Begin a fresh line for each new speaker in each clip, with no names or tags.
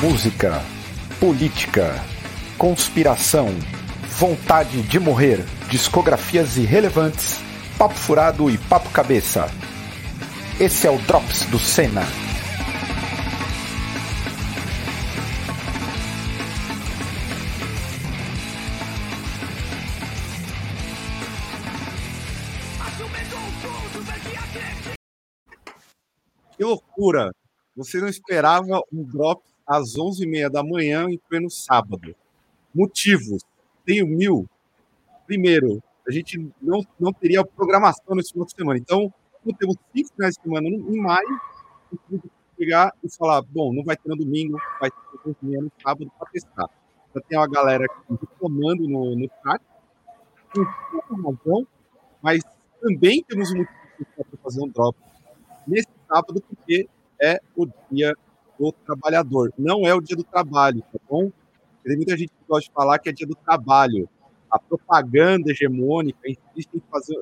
música, política, conspiração, vontade de morrer, discografias irrelevantes, papo furado e papo cabeça. Esse é o Drops do Senna.
Que loucura! Você não esperava um drop às 11h30 da manhã em pleno sábado. Motivos. Tenho mil. Primeiro, a gente não, não teria programação nesse final de semana. Então, como temos cinco finais de semana em maio, pegar e falar, bom, não vai ter no domingo, vai ter no sábado para testar. Já tem uma galera aqui reclamando no, no chat, com razão, mas também temos um motivo para fazer um drop nesse sábado, porque é o dia do trabalhador, não é o dia do trabalho, tá bom? Tem muita gente que gosta de falar que é dia do trabalho. A propaganda hegemônica insiste em fazer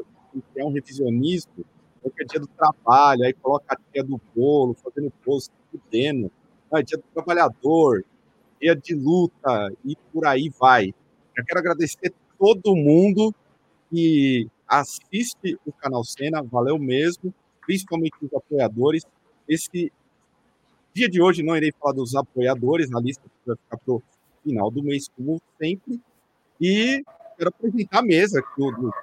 em um revisionismo, porque é dia do trabalho, aí coloca a tia do bolo, fazendo post, fudendo. é dia do trabalhador, dia de luta, e por aí vai. Eu quero agradecer todo mundo que assiste o canal Cena, valeu mesmo, principalmente os apoiadores. Esse dia de hoje não irei falar dos apoiadores, na lista vai ficar para o final do mês, como sempre. E quero apresentar a mesa aqui, do,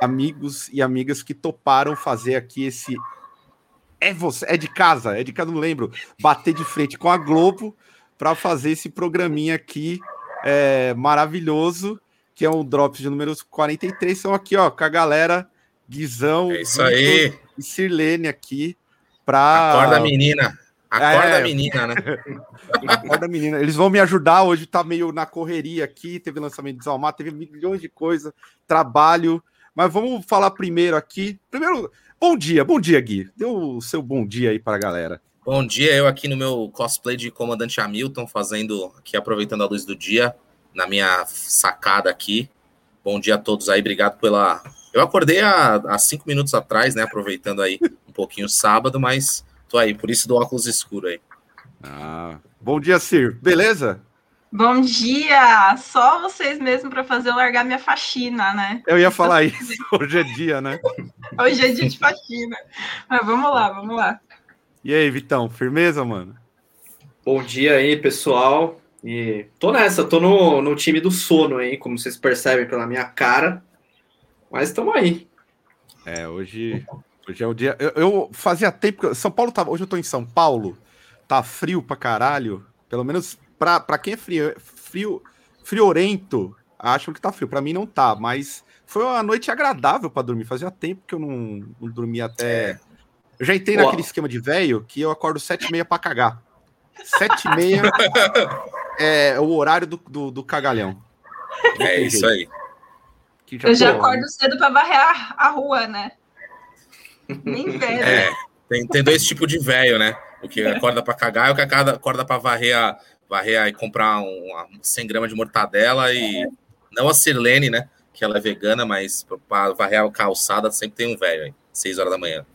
amigos e amigas que toparam fazer aqui esse. É você, é de casa, é de casa, não lembro. Bater de frente com a Globo para fazer esse programinha aqui é, maravilhoso, que é um Drops de números 43. São aqui, ó, com a galera Guizão
é isso aí.
e Sirlene aqui para.
Acorda, menina. Acorda, é, menina, né?
Acorda, menina. Eles vão me ajudar hoje, tá meio na correria aqui. Teve lançamento de Desalmar, teve milhões de coisas, trabalho. Mas vamos falar primeiro aqui. Primeiro, bom dia, bom dia, Gui. Dê o seu bom dia aí para a galera.
Bom dia, eu aqui no meu cosplay de comandante Hamilton, fazendo aqui, aproveitando a luz do dia, na minha sacada aqui. Bom dia a todos aí, obrigado pela. Eu acordei há, há cinco minutos atrás, né? Aproveitando aí um pouquinho o sábado, mas Tô aí, por isso do óculos escuro aí.
Ah, bom dia, Sir. Beleza?
Bom dia! Só vocês mesmo para fazer eu largar minha faxina, né?
Eu ia falar isso. Hoje é dia, né?
Hoje é dia de faxina. Mas vamos lá, vamos lá.
E aí, Vitão, firmeza, mano?
Bom dia aí, pessoal. E tô nessa, tô no, no time do sono aí, como vocês percebem pela minha cara. Mas estamos aí.
É, hoje Hoje é o dia. Eu, eu, fazia tempo. São Paulo tava. Hoje eu tô em São Paulo. Tá frio pra caralho. Pelo menos pra, pra quem é frio, frio, friorento, acham que tá frio. Pra mim não tá, mas foi uma noite agradável para dormir. Fazia tempo que eu não, não dormia até. É. Eu já entrei Uau. naquele esquema de velho que eu acordo sete e meia pra cagar. Sete e meia é o horário do, do, do cagalhão.
É isso aí.
Já eu já acordo cedo para varrer a, a rua, né? Nem velho. É,
tem, tem dois tipos de velho, né? O que acorda para cagar e o que acorda para varrer, a, varrer a, e comprar um, 100 gramas de mortadela e não a Sirlene, né? Que ela é vegana, mas para varrer a calçada sempre tem um velho aí, 6 horas da manhã.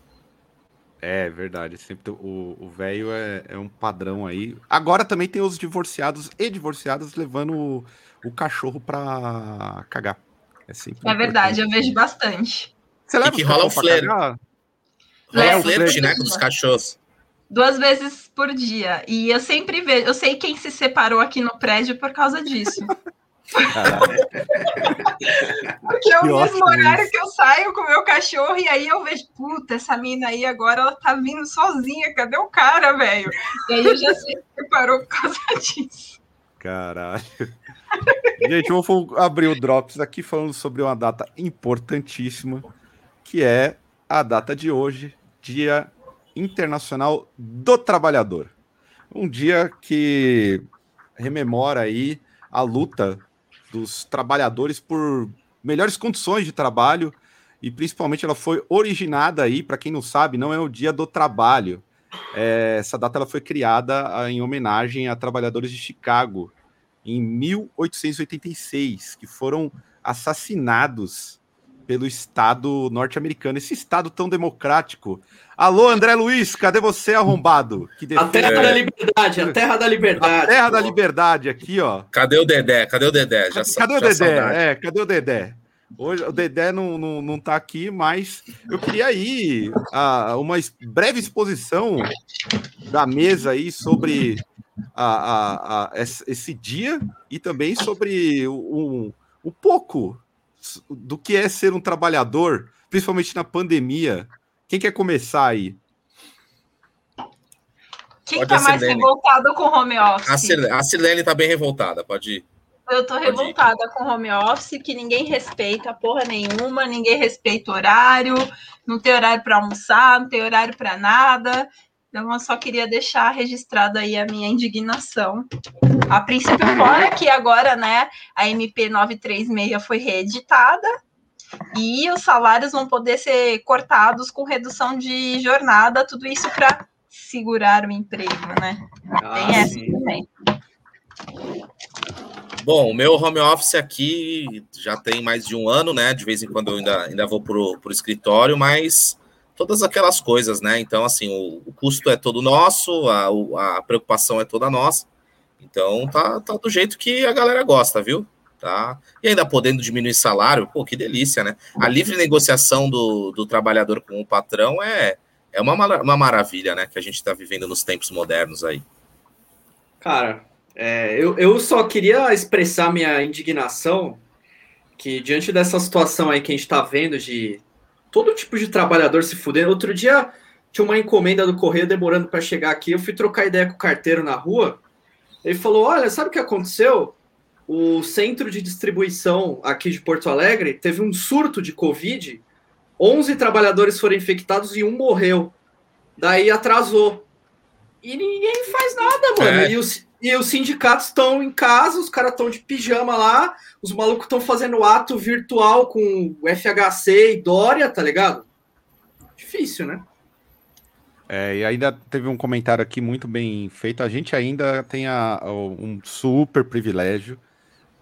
É verdade, sempre o velho é, é, um padrão aí. Agora também tem os divorciados e divorciadas levando o, o cachorro para cagar.
É, sempre é verdade, eu vejo bastante.
Você leva e que rola o flare. É, o flerte, né, com os cachorros.
Duas vezes por dia. E eu sempre vejo, eu sei quem se separou aqui no prédio por causa disso. Porque é o mesmo horário isso. que eu saio com o meu cachorro e aí eu vejo, puta, essa mina aí agora ela tá vindo sozinha, cadê o cara, velho? E aí eu já sei que separou por causa disso.
Caralho. Gente, vamos abrir o Drops aqui falando sobre uma data importantíssima, que é a data de hoje, Dia Internacional do Trabalhador. Um dia que rememora aí a luta dos trabalhadores por melhores condições de trabalho e principalmente ela foi originada aí, para quem não sabe, não é o Dia do Trabalho. É, essa data ela foi criada ah, em homenagem a trabalhadores de Chicago em 1886 que foram assassinados pelo Estado norte-americano, esse Estado tão democrático. Alô, André Luiz, cadê você, arrombado?
Que defende... A terra da liberdade, a terra da liberdade.
A terra pô. da liberdade aqui, ó.
Cadê o Dedé? Cadê o Dedé?
Já, cadê o Dedé? Saudade. É, cadê o Dedé? Hoje o Dedé não, não, não tá aqui, mas eu queria ir a uma breve exposição da mesa aí sobre a, a, a esse dia e também sobre um, um pouco do que é ser um trabalhador, principalmente na pandemia. Quem quer começar aí?
Quem pode tá mais revoltado com home office?
A Silene tá bem revoltada, pode ir.
Eu tô revoltada com home office, que ninguém respeita porra nenhuma, ninguém respeita horário, não tem horário para almoçar, não tem horário para nada. Então, eu só queria deixar registrado aí a minha indignação. A princípio, fora que agora, né, a MP 936 foi reeditada e os salários vão poder ser cortados com redução de jornada, tudo isso para segurar o emprego, né? Ah, Tem essa sim. também.
Bom, o meu home office aqui já tem mais de um ano, né? De vez em quando eu ainda, ainda vou pro, pro escritório, mas todas aquelas coisas, né? Então, assim, o, o custo é todo nosso, a, a, preocupação é toda nossa. Então, tá, tá do jeito que a galera gosta, viu? Tá? E ainda podendo diminuir salário, pô, que delícia, né? A livre negociação do, do trabalhador com o patrão é, é uma, uma maravilha, né? Que a gente está vivendo nos tempos modernos aí.
Cara, é, eu, eu só queria expressar minha indignação que diante dessa situação aí que a gente está vendo de todo tipo de trabalhador se fudendo. Outro dia tinha uma encomenda do correio demorando para chegar aqui. Eu fui trocar ideia com o carteiro na rua. Ele falou: Olha, sabe o que aconteceu? O centro de distribuição aqui de Porto Alegre teve um surto de Covid. 11 trabalhadores foram infectados e um morreu. Daí atrasou. E ninguém faz nada, mano. É. E os, e os sindicatos estão em casa, os caras estão de pijama lá, os malucos estão fazendo ato virtual com FHC e Dória, tá ligado? Difícil, né?
É, e ainda teve um comentário aqui muito bem feito. A gente ainda tem a, um super privilégio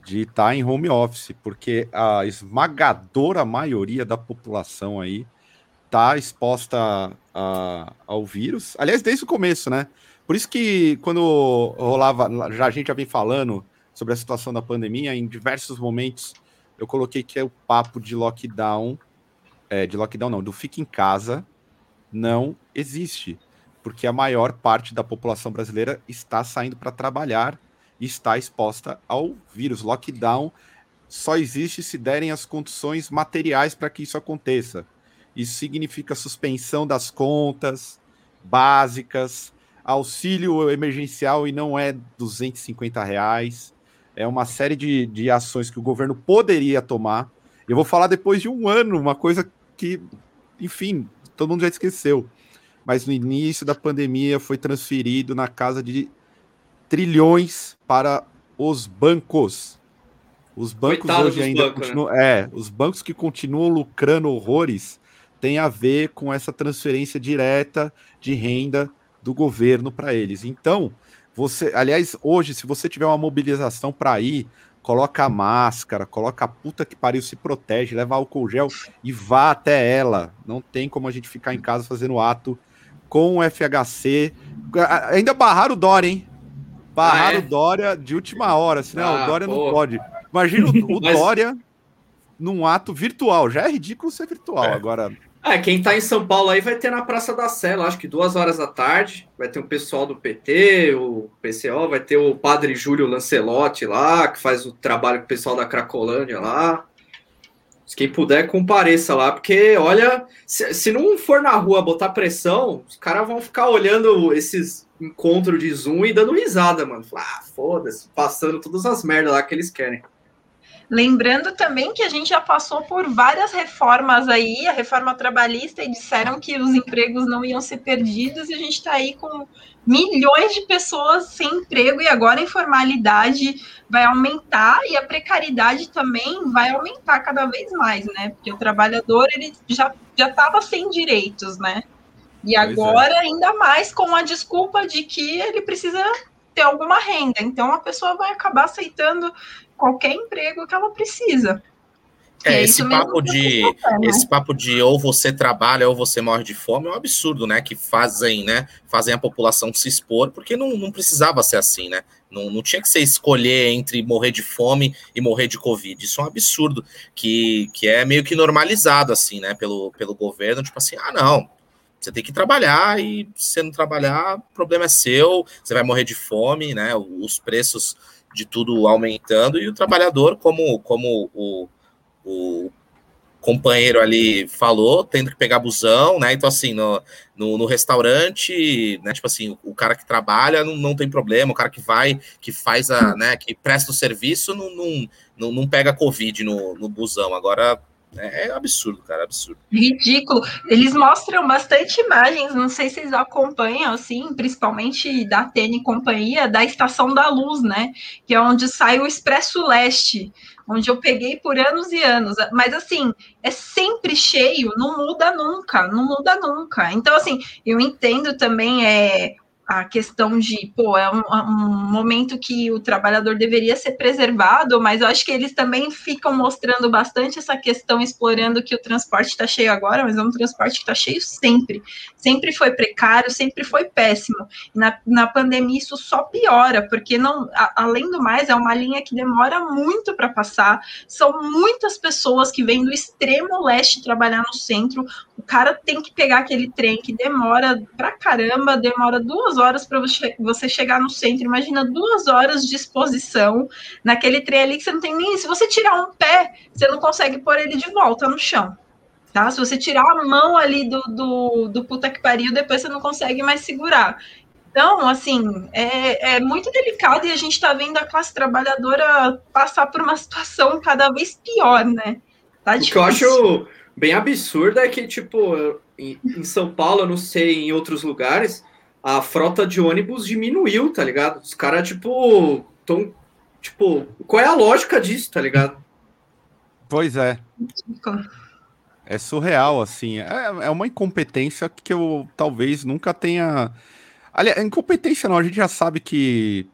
de estar tá em home office, porque a esmagadora maioria da população aí está exposta a, a, ao vírus. Aliás, desde o começo, né? Por isso que quando rolava, já a gente já vem falando sobre a situação da pandemia, em diversos momentos eu coloquei que é o papo de lockdown, é, de lockdown não, do fica em casa, não existe, porque a maior parte da população brasileira está saindo para trabalhar e está exposta ao vírus. Lockdown só existe se derem as condições materiais para que isso aconteça. Isso significa suspensão das contas básicas, auxílio emergencial e não é 250 reais. É uma série de, de ações que o governo poderia tomar. Eu vou falar depois de um ano, uma coisa que, enfim, todo mundo já esqueceu. Mas no início da pandemia foi transferido na casa de trilhões para os bancos. Os bancos Coitado hoje ainda bancos, continuam. Né? É, os bancos que continuam lucrando horrores tem a ver com essa transferência direta de renda do governo para eles. Então, você, aliás, hoje, se você tiver uma mobilização para ir, coloca a máscara, coloca a puta que pariu, se protege, leva álcool gel e vá até ela. Não tem como a gente ficar em casa fazendo ato com o FHC. Ainda barraram o Dória, hein? Barraram ah, é? o Dória de última hora, senão ah, o Dória pô. não pode. Imagina o, o Mas... Dória num ato virtual. Já é ridículo ser virtual. É. Agora,
é, quem tá em São Paulo aí vai ter na Praça da Sé, acho que duas horas da tarde. Vai ter um pessoal do PT, o PCO, vai ter o padre Júlio Lancelotti lá, que faz o trabalho com o pessoal da Cracolândia lá. Quem puder, compareça lá, porque olha, se, se não for na rua botar pressão, os caras vão ficar olhando esses encontros de Zoom e dando risada, mano. Ah, foda-se, passando todas as merdas lá que eles querem.
Lembrando também que a gente já passou por várias reformas aí, a reforma trabalhista, e disseram que os empregos não iam ser perdidos, e a gente está aí com milhões de pessoas sem emprego, e agora a informalidade vai aumentar e a precariedade também vai aumentar cada vez mais, né? Porque o trabalhador ele já já estava sem direitos, né? E pois é. agora, é. ainda mais com a desculpa de que ele precisa ter alguma renda. Então, a pessoa vai acabar aceitando qualquer emprego que ela precisa.
É, esse papo de né? esse papo de ou você trabalha ou você morre de fome é um absurdo, né? Que fazem, né? Fazem a população se expor, porque não, não precisava ser assim, né? Não, não tinha que ser escolher entre morrer de fome e morrer de Covid. Isso é um absurdo, que, que é meio que normalizado, assim, né? Pelo, pelo governo, tipo assim, ah, não, você tem que trabalhar e se não trabalhar, o problema é seu, você vai morrer de fome, né? Os preços de tudo aumentando e o trabalhador, como, como o o companheiro ali falou, tendo que pegar busão, né? Então, assim, no, no, no, restaurante, né? Tipo assim, o cara que trabalha não, não tem problema, o cara que vai, que faz a, né? Que presta o serviço não, não, não, não pega Covid no, no busão. Agora, é, é absurdo, cara, é absurdo.
Ridículo. Eles mostram bastante imagens, não sei se vocês acompanham, assim, principalmente da e companhia, da Estação da Luz, né? Que é onde sai o Expresso Leste onde eu peguei por anos e anos. Mas assim, é sempre cheio, não muda nunca, não muda nunca. Então, assim, eu entendo também é, a questão de, pô, é um, um, momento que o trabalhador deveria ser preservado, mas eu acho que eles também ficam mostrando bastante essa questão, explorando que o transporte está cheio agora, mas é um transporte que está cheio sempre. Sempre foi precário, sempre foi péssimo. Na, na pandemia isso só piora, porque não, a, além do mais, é uma linha que demora muito para passar, são muitas pessoas que vêm do extremo leste trabalhar no centro, o cara tem que pegar aquele trem que demora pra caramba, demora duas horas para você chegar no centro. Imagina duas horas de exposição naquele trem ali que você não tem nem. Se você tirar um pé, você não consegue pôr ele de volta no chão. Tá? Se você tirar a mão ali do, do, do puta que pariu, depois você não consegue mais segurar. Então, assim, é, é muito delicado e a gente está vendo a classe trabalhadora passar por uma situação cada vez pior, né?
Tá o que eu acho bem absurdo é que, tipo, em, em São Paulo, eu não sei, em outros lugares, a frota de ônibus diminuiu, tá ligado? Os caras, tipo, tão. Tipo, qual é a lógica disso, tá ligado?
Pois é. É surreal, assim. É, é uma incompetência que eu talvez nunca tenha. Aliás, incompetência não, a gente já sabe que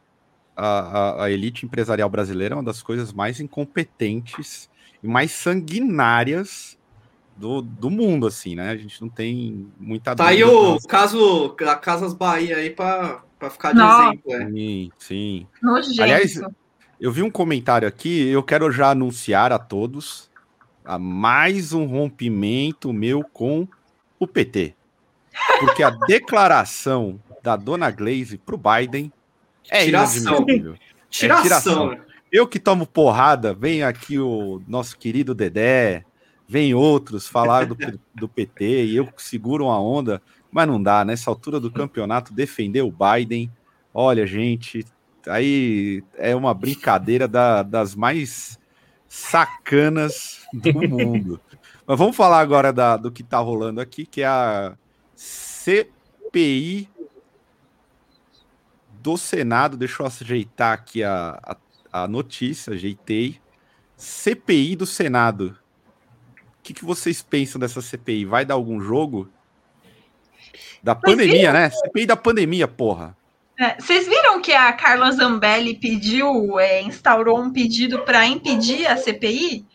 a, a, a, elite empresarial brasileira é uma das coisas mais incompetentes e mais sanguinárias do, do mundo, assim, né? A gente não tem muita.
Tá aí o caso da Casas Bahia aí para ficar de não. exemplo.
É. Sim, sim. Nojento. Aliás, eu vi um comentário aqui, eu quero já anunciar a todos a mais um rompimento meu com o PT. Porque a declaração da dona Glaze pro Biden é tiração. inadmissível. Tiração. É tiração. Eu que tomo porrada, vem aqui o nosso querido Dedé, vem outros falar do, do PT e eu seguro a onda, mas não dá. Nessa altura do campeonato, defender o Biden, olha, gente, aí é uma brincadeira da, das mais sacanas do mundo. Mas vamos falar agora da, do que está rolando aqui, que é a CPI do Senado. Deixa eu ajeitar aqui a, a, a notícia, ajeitei. CPI do Senado que, que vocês pensam dessa CPI? Vai dar algum jogo? Da pandemia, né? CPI da pandemia, porra.
É, vocês viram que a Carla Zambelli pediu, é, instaurou um pedido para impedir a CPI?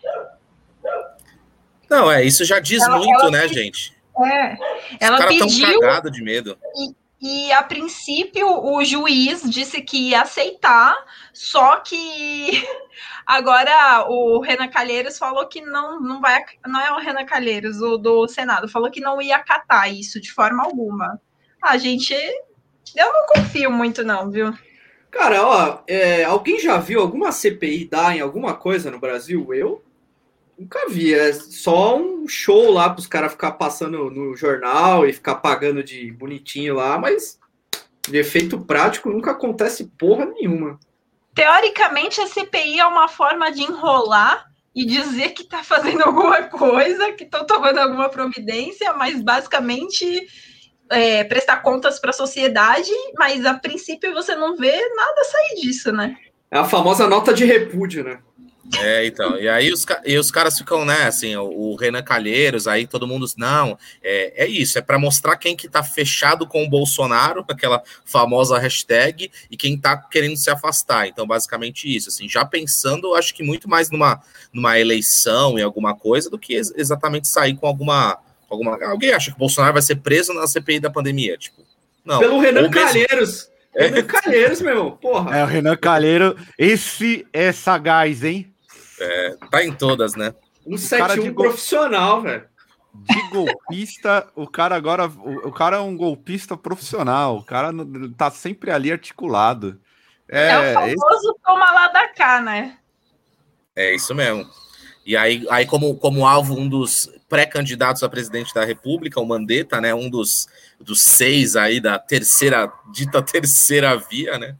Não, é, isso já diz ela, muito, ela né, gente?
É, ela Os pediu.
Tão de medo.
E, e a princípio o juiz disse que ia aceitar, só que agora o Renan Calheiros falou que não, não vai. Não é o Renan Calheiros, o do Senado, falou que não ia acatar isso de forma alguma. A gente. Eu não confio muito, não, viu?
Cara, ó, é, alguém já viu alguma CPI dar em alguma coisa no Brasil? Eu Nunca vi, é só um show lá para os caras ficar passando no jornal e ficar pagando de bonitinho lá, mas de efeito prático nunca acontece porra nenhuma.
Teoricamente, a CPI é uma forma de enrolar e dizer que está fazendo alguma coisa, que estão tomando alguma providência, mas basicamente é, prestar contas para a sociedade, mas a princípio você não vê nada sair disso, né?
É a famosa nota de repúdio, né?
É, então, e aí os, e os caras ficam, né, assim, o, o Renan Calheiros, aí todo mundo, não, é, é isso, é para mostrar quem que tá fechado com o Bolsonaro, aquela famosa hashtag, e quem tá querendo se afastar, então basicamente isso, assim, já pensando, acho que muito mais numa, numa eleição e alguma coisa, do que ex exatamente sair com alguma, alguma, alguém acha que o Bolsonaro vai ser preso na CPI da pandemia, tipo, não.
Pelo Renan Calheiros, mesmo... Renan Calheiros, meu irmão, porra.
É, o Renan Calheiro, esse é sagaz, hein?
É, tá em todas, né?
Um 71 profissional, velho.
De golpista, o cara agora. O, o, cara é um golpista profissional. O cara tá sempre ali articulado.
É, é o famoso esse... toma lá da cá, né?
É isso mesmo. E aí, aí como, como alvo, um dos pré-candidatos a presidente da República, o Mandetta, né? Um dos, dos seis aí da terceira, dita terceira via, né?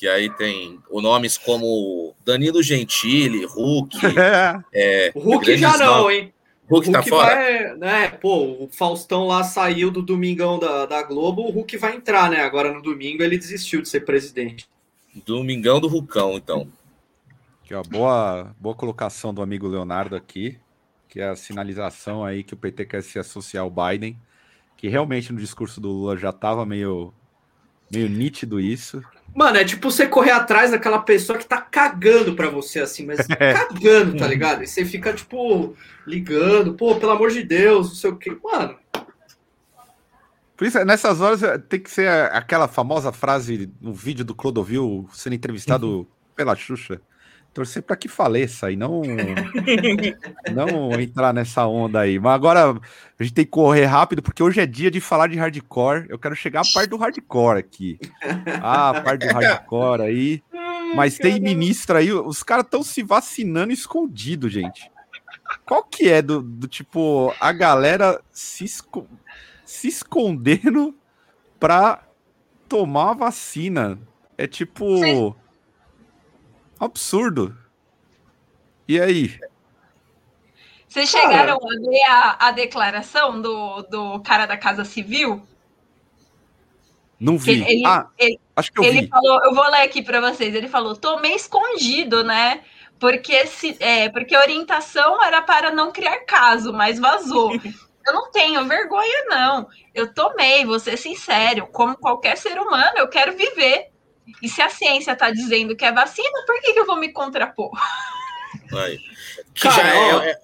que aí tem o nomes como Danilo Gentili, Hulk.
é, o Hulk já não, hein? Hulk, Hulk tá fora? Vai, né, pô, o Faustão lá saiu do Domingão da, da Globo, o Hulk vai entrar, né? Agora no domingo ele desistiu de ser presidente.
Domingão do Hulcão, então.
Que ó, boa, boa colocação do amigo Leonardo aqui, que é a sinalização aí que o PT quer se associar ao Biden, que realmente no discurso do Lula já estava meio, meio nítido isso.
Mano, é tipo você correr atrás daquela pessoa que tá cagando pra você, assim, mas é. cagando, tá ligado? E você fica, tipo, ligando, pô, pelo amor de Deus, não sei o quê. Mano.
Por isso, nessas horas tem que ser aquela famosa frase no vídeo do Clodovil sendo entrevistado pela Xuxa torcer para que faleça e não não entrar nessa onda aí. Mas agora a gente tem que correr rápido porque hoje é dia de falar de hardcore. Eu quero chegar à parte do hardcore aqui. Ah, a parte do hardcore aí. Mas tem ministro aí, os caras estão se vacinando escondido, gente. Qual que é do, do tipo a galera se, esco se escondendo para tomar a vacina? É tipo Sim Absurdo. E aí?
Vocês chegaram cara, a ver a, a, declaração do, do cara da Casa Civil?
Não vi.
Ele, ah, ele, acho que eu ele vi. falou, eu vou ler aqui para vocês. Ele falou: tomei escondido, né? Porque, se, é, porque a orientação era para não criar caso, mas vazou. eu não tenho vergonha, não. Eu tomei, vou ser sincero, como qualquer ser humano, eu quero viver. E se a ciência está dizendo que é vacina, por que, que eu vou me contrapor?
Que Cara, já é, é...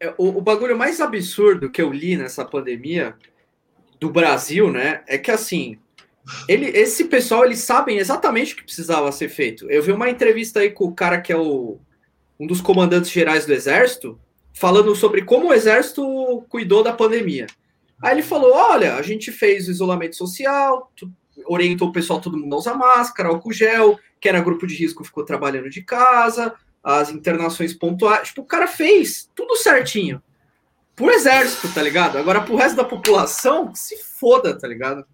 é... O, o bagulho mais absurdo que eu li nessa pandemia do Brasil, né, é que assim, ele, esse pessoal, eles sabem exatamente o que precisava ser feito. Eu vi uma entrevista aí com o cara que é o, um dos comandantes gerais do Exército, falando sobre como o Exército cuidou da pandemia. Aí ele falou: olha, a gente fez o isolamento social, orientou o pessoal, todo mundo a usar máscara, álcool gel, que era grupo de risco, ficou trabalhando de casa, as internações pontuais. Tipo, o cara fez tudo certinho. Pro exército, tá ligado? Agora pro resto da população, se foda, tá ligado?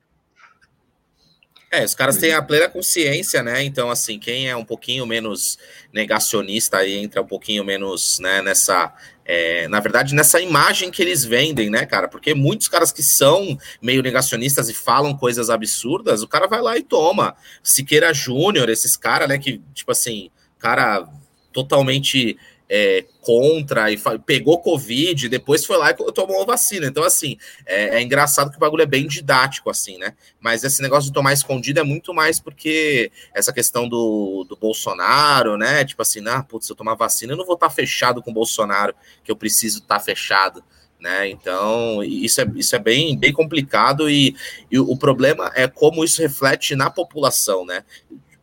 É, os caras têm a plena consciência, né? Então, assim, quem é um pouquinho menos negacionista aí entra um pouquinho menos né, nessa. É, na verdade, nessa imagem que eles vendem, né, cara? Porque muitos caras que são meio negacionistas e falam coisas absurdas, o cara vai lá e toma. Siqueira Júnior, esses caras, né, que, tipo assim, cara totalmente é, contra e pegou Covid, depois foi lá e tomou a vacina. Então, assim, é, é, engraçado que o bagulho é bem didático, assim, né? Mas esse negócio de tomar escondido é muito mais porque essa questão do, do Bolsonaro, né? Tipo assim, ah, putz, se eu tomar vacina, eu não vou estar tá fechado com o Bolsonaro, que eu preciso estar tá fechado. Né? Então, isso é, isso é bem, bem complicado e, e o problema é como isso reflete na população, né?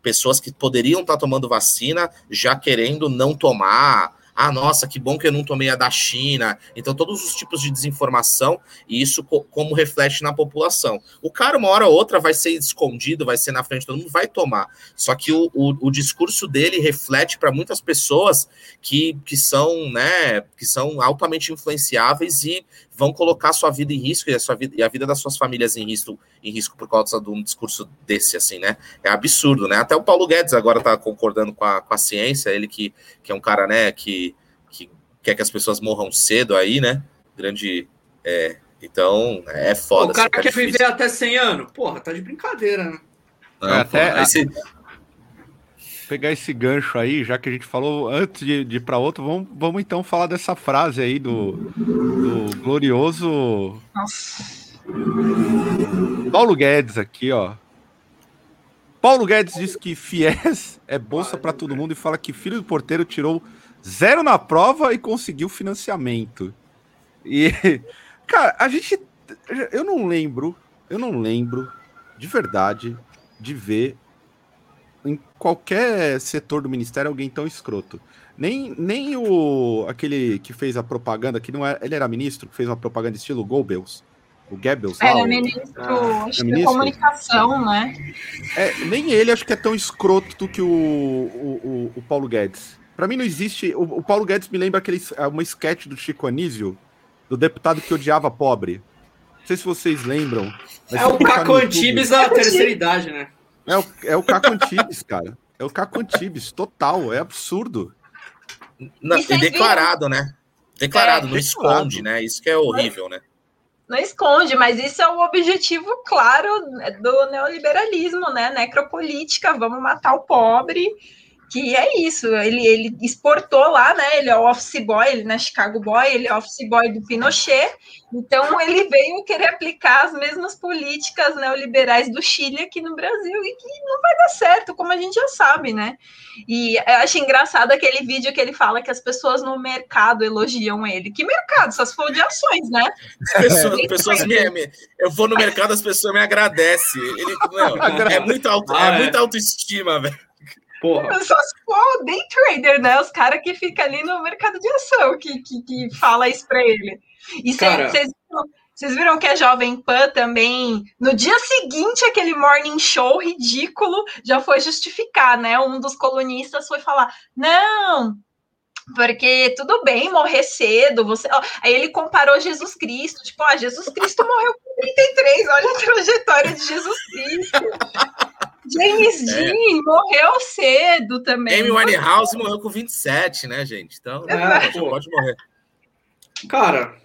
Pessoas que poderiam estar tá tomando vacina já querendo não tomar, ah, nossa, que bom que eu não tomei a da China. Então, todos os tipos de desinformação, e isso co como reflete na população. O cara, uma hora ou outra, vai ser escondido, vai ser na frente todo mundo, vai tomar. Só que o, o, o discurso dele reflete para muitas pessoas que, que são, né, que são altamente influenciáveis e vão colocar a sua vida em risco e a, sua vida, e a vida das suas famílias em risco, em risco por causa de um discurso desse, assim, né? É absurdo, né? Até o Paulo Guedes agora tá concordando com a, com a ciência, ele que, que é um cara, né, que, que quer que as pessoas morram cedo aí, né? Grande. É, então, é foda.
O cara quer difícil. viver até 100 anos? Porra, tá de brincadeira, né?
Não, até,
pegar esse gancho aí, já que a gente falou antes de, de ir para outro, vamos, vamos então falar dessa frase aí do, do glorioso
Nossa.
Paulo Guedes aqui, ó. Paulo Guedes diz que FIES é bolsa para todo mundo e fala que filho do porteiro tirou zero na prova e conseguiu financiamento. E, cara, a gente. Eu não lembro, eu não lembro de verdade de ver em qualquer setor do ministério alguém tão escroto. Nem, nem o aquele que fez a propaganda, que não era, ele era ministro, que fez uma propaganda estilo Goebbels, o Goebbels. lá,
Era
o-
ministro,
Ah,
acho
é
que
ministro?
comunicação, né?
É, nem ele acho que é tão escroto do que o, o, o- o Paulo Guedes. Pra mim não existe. O, o Paulo Guedes me lembra aquele, é uma sketch do Chico Anísio, do deputado que odiava pobre. Não sei se vocês lembram.
É o Caco Antibes da terceira idade, né?
É o, é o Caco Antibes, cara. É o Caco Antibes, total. É absurdo.
Não,
E
e declarado, né? Declarado,
É,
não
declarado.
esconde, né? Isso que é horrível, né?
Não esconde, mas isso é o objetivo claro do neoliberalismo, né? Necropolítica, vamos matar o pobre, que é isso. Ele, ele exportou lá, né? Ele é o office boy, ele não é Chicago boy, ele é office boy do Pinochet. Então ele veio querer aplicar as mesmas políticas neoliberais do Chile aqui no Brasil e que não vai dar certo, como a gente já sabe, né? E eu acho engraçado aquele vídeo que ele fala que as pessoas no mercado elogiam ele. Que mercado? Só se for de ações, né?
As pessoas, as pessoas me, me- Eu vou no mercado, as pessoas me agradecem. Ele, meu, é, muito auto,
Ah,
é
é.
muita autoestima, velho.
Porra.
Só se for day trader, né? Os caras que ficam ali no mercado de ação que, que, que fala isso pra ele. E vocês vocês viram que a Jovem Pan também, no dia seguinte, aquele morning show ridículo já foi justificar, né? Um dos colunistas foi falar: não. Porque tudo bem morrer cedo, você. Aí ele comparou Jesus Cristo, tipo, ah, Jesus Cristo morreu com 33, olha a trajetória de Jesus Cristo. James Dean morreu cedo também.
Amy Winehouse morreu com 27, né, gente? Então,
É,
pode,
pô.
pode morrer.
Cara,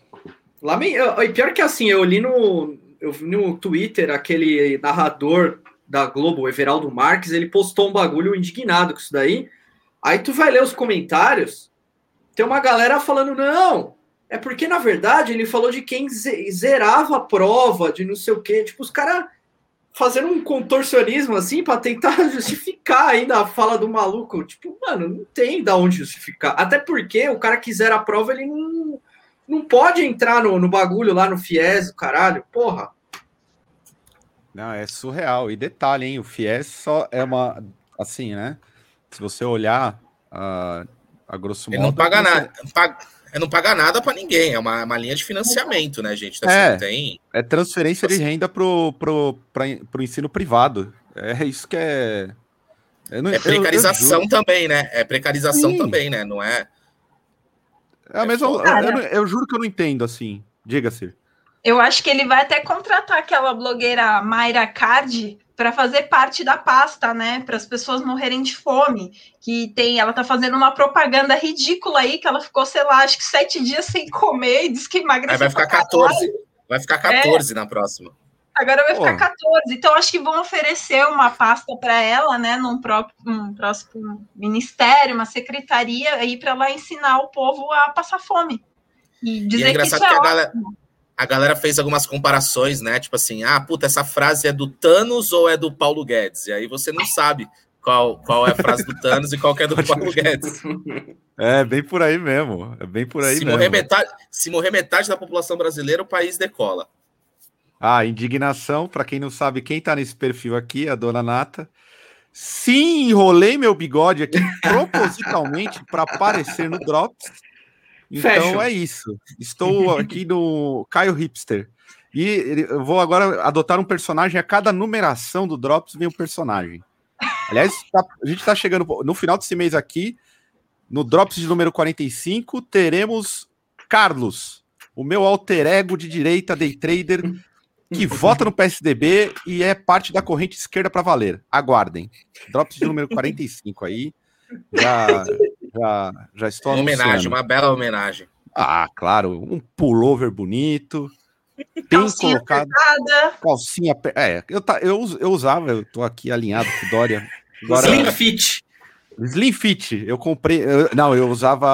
lá me- e pior que assim, eu li no, eu vi no Twitter aquele narrador da Globo, o Everaldo Marques, ele postou um bagulho indignado com isso daí. Aí tu vai ler os comentários, tem uma galera falando, não, é porque na verdade ele falou de quem ze- zerava a prova, de não sei o quê. Tipo, os caras fazendo um contorcionismo assim pra tentar justificar ainda a fala do maluco. Tipo, mano, não tem da onde justificar. Até porque o cara que zera a prova, ele não, não pode entrar no, no bagulho lá no FIES, o caralho. Porra.
Não, é surreal. E detalhe, hein? O FIES só é uma. Assim, né? Se você olhar a, a grosso modo.
Ele não paga
você-
nada. paga- ele não paga nada pra ninguém. É uma, uma linha de financiamento, né, gente? Assim,
É.
não tem.
É transferência de renda pro, pro, pra, pro ensino privado. É isso que é. Eu não- eu-
É
eu
precarização
juro.
também, né? É precarização
Sim.
também, né? Não é.
É a mesma.
foda.
eu, eu não- eu juro que eu não entendo assim. Diga-se.
Eu acho que ele vai até contratar aquela blogueira Mayra Card para fazer parte da pasta, né? Para as pessoas morrerem de fome. Que tem, ela tá fazendo uma propaganda ridícula aí, que ela ficou, sei lá, acho que sete dias sem comer e diz que emagreceu.
Aí vai ficar
pra caralho.
14. Vai ficar 14 na próxima.
Agora vai ficar
Pô.
14. Então, acho que vão oferecer uma pasta para ela, né? Num próprio um próximo ministério, uma secretaria, aí para ela ensinar o povo a passar fome. E
E
dizer
é
que isso é
que a
ótimo.
A galera fez algumas comparações, né? Tipo assim, ah, puta, essa frase é do Thanos ou é do Paulo Guedes? E aí você não sabe qual, qual é a frase do Thanos e qual é do Paulo Guedes.
É bem por aí mesmo. É bem por aí
se,
mesmo.
morrer metade, se morrer metade da população brasileira, o país decola.
Ah, indignação, para quem não sabe, quem tá nesse perfil aqui, a dona Nata. Sim, enrolei meu bigode aqui propositalmente para aparecer no Drops. Então
Fashion.
é isso. Estou aqui no Caio Hipster. E eu vou agora adotar um personagem. A cada numeração do Drops vem um personagem. Aliás, tá- a gente está chegando no final desse mês aqui. No Drops de número 45, teremos Carlos, o meu alter ego de direita, day trader, que vota no PSDB e é parte da corrente esquerda para valer. Aguardem. Drops de número 45 aí. Já, já, já estou
Uma homenagem, uma bela homenagem.
Ah, claro, um pullover bonito, bem
Calcinha
colocado,
apertada.
calcinha. É, eu, tá, eu, eu usava, eu tô aqui alinhado com o Dória. Agora,
Slim Fit.
Slim Fit, eu comprei. eu- não, eu usava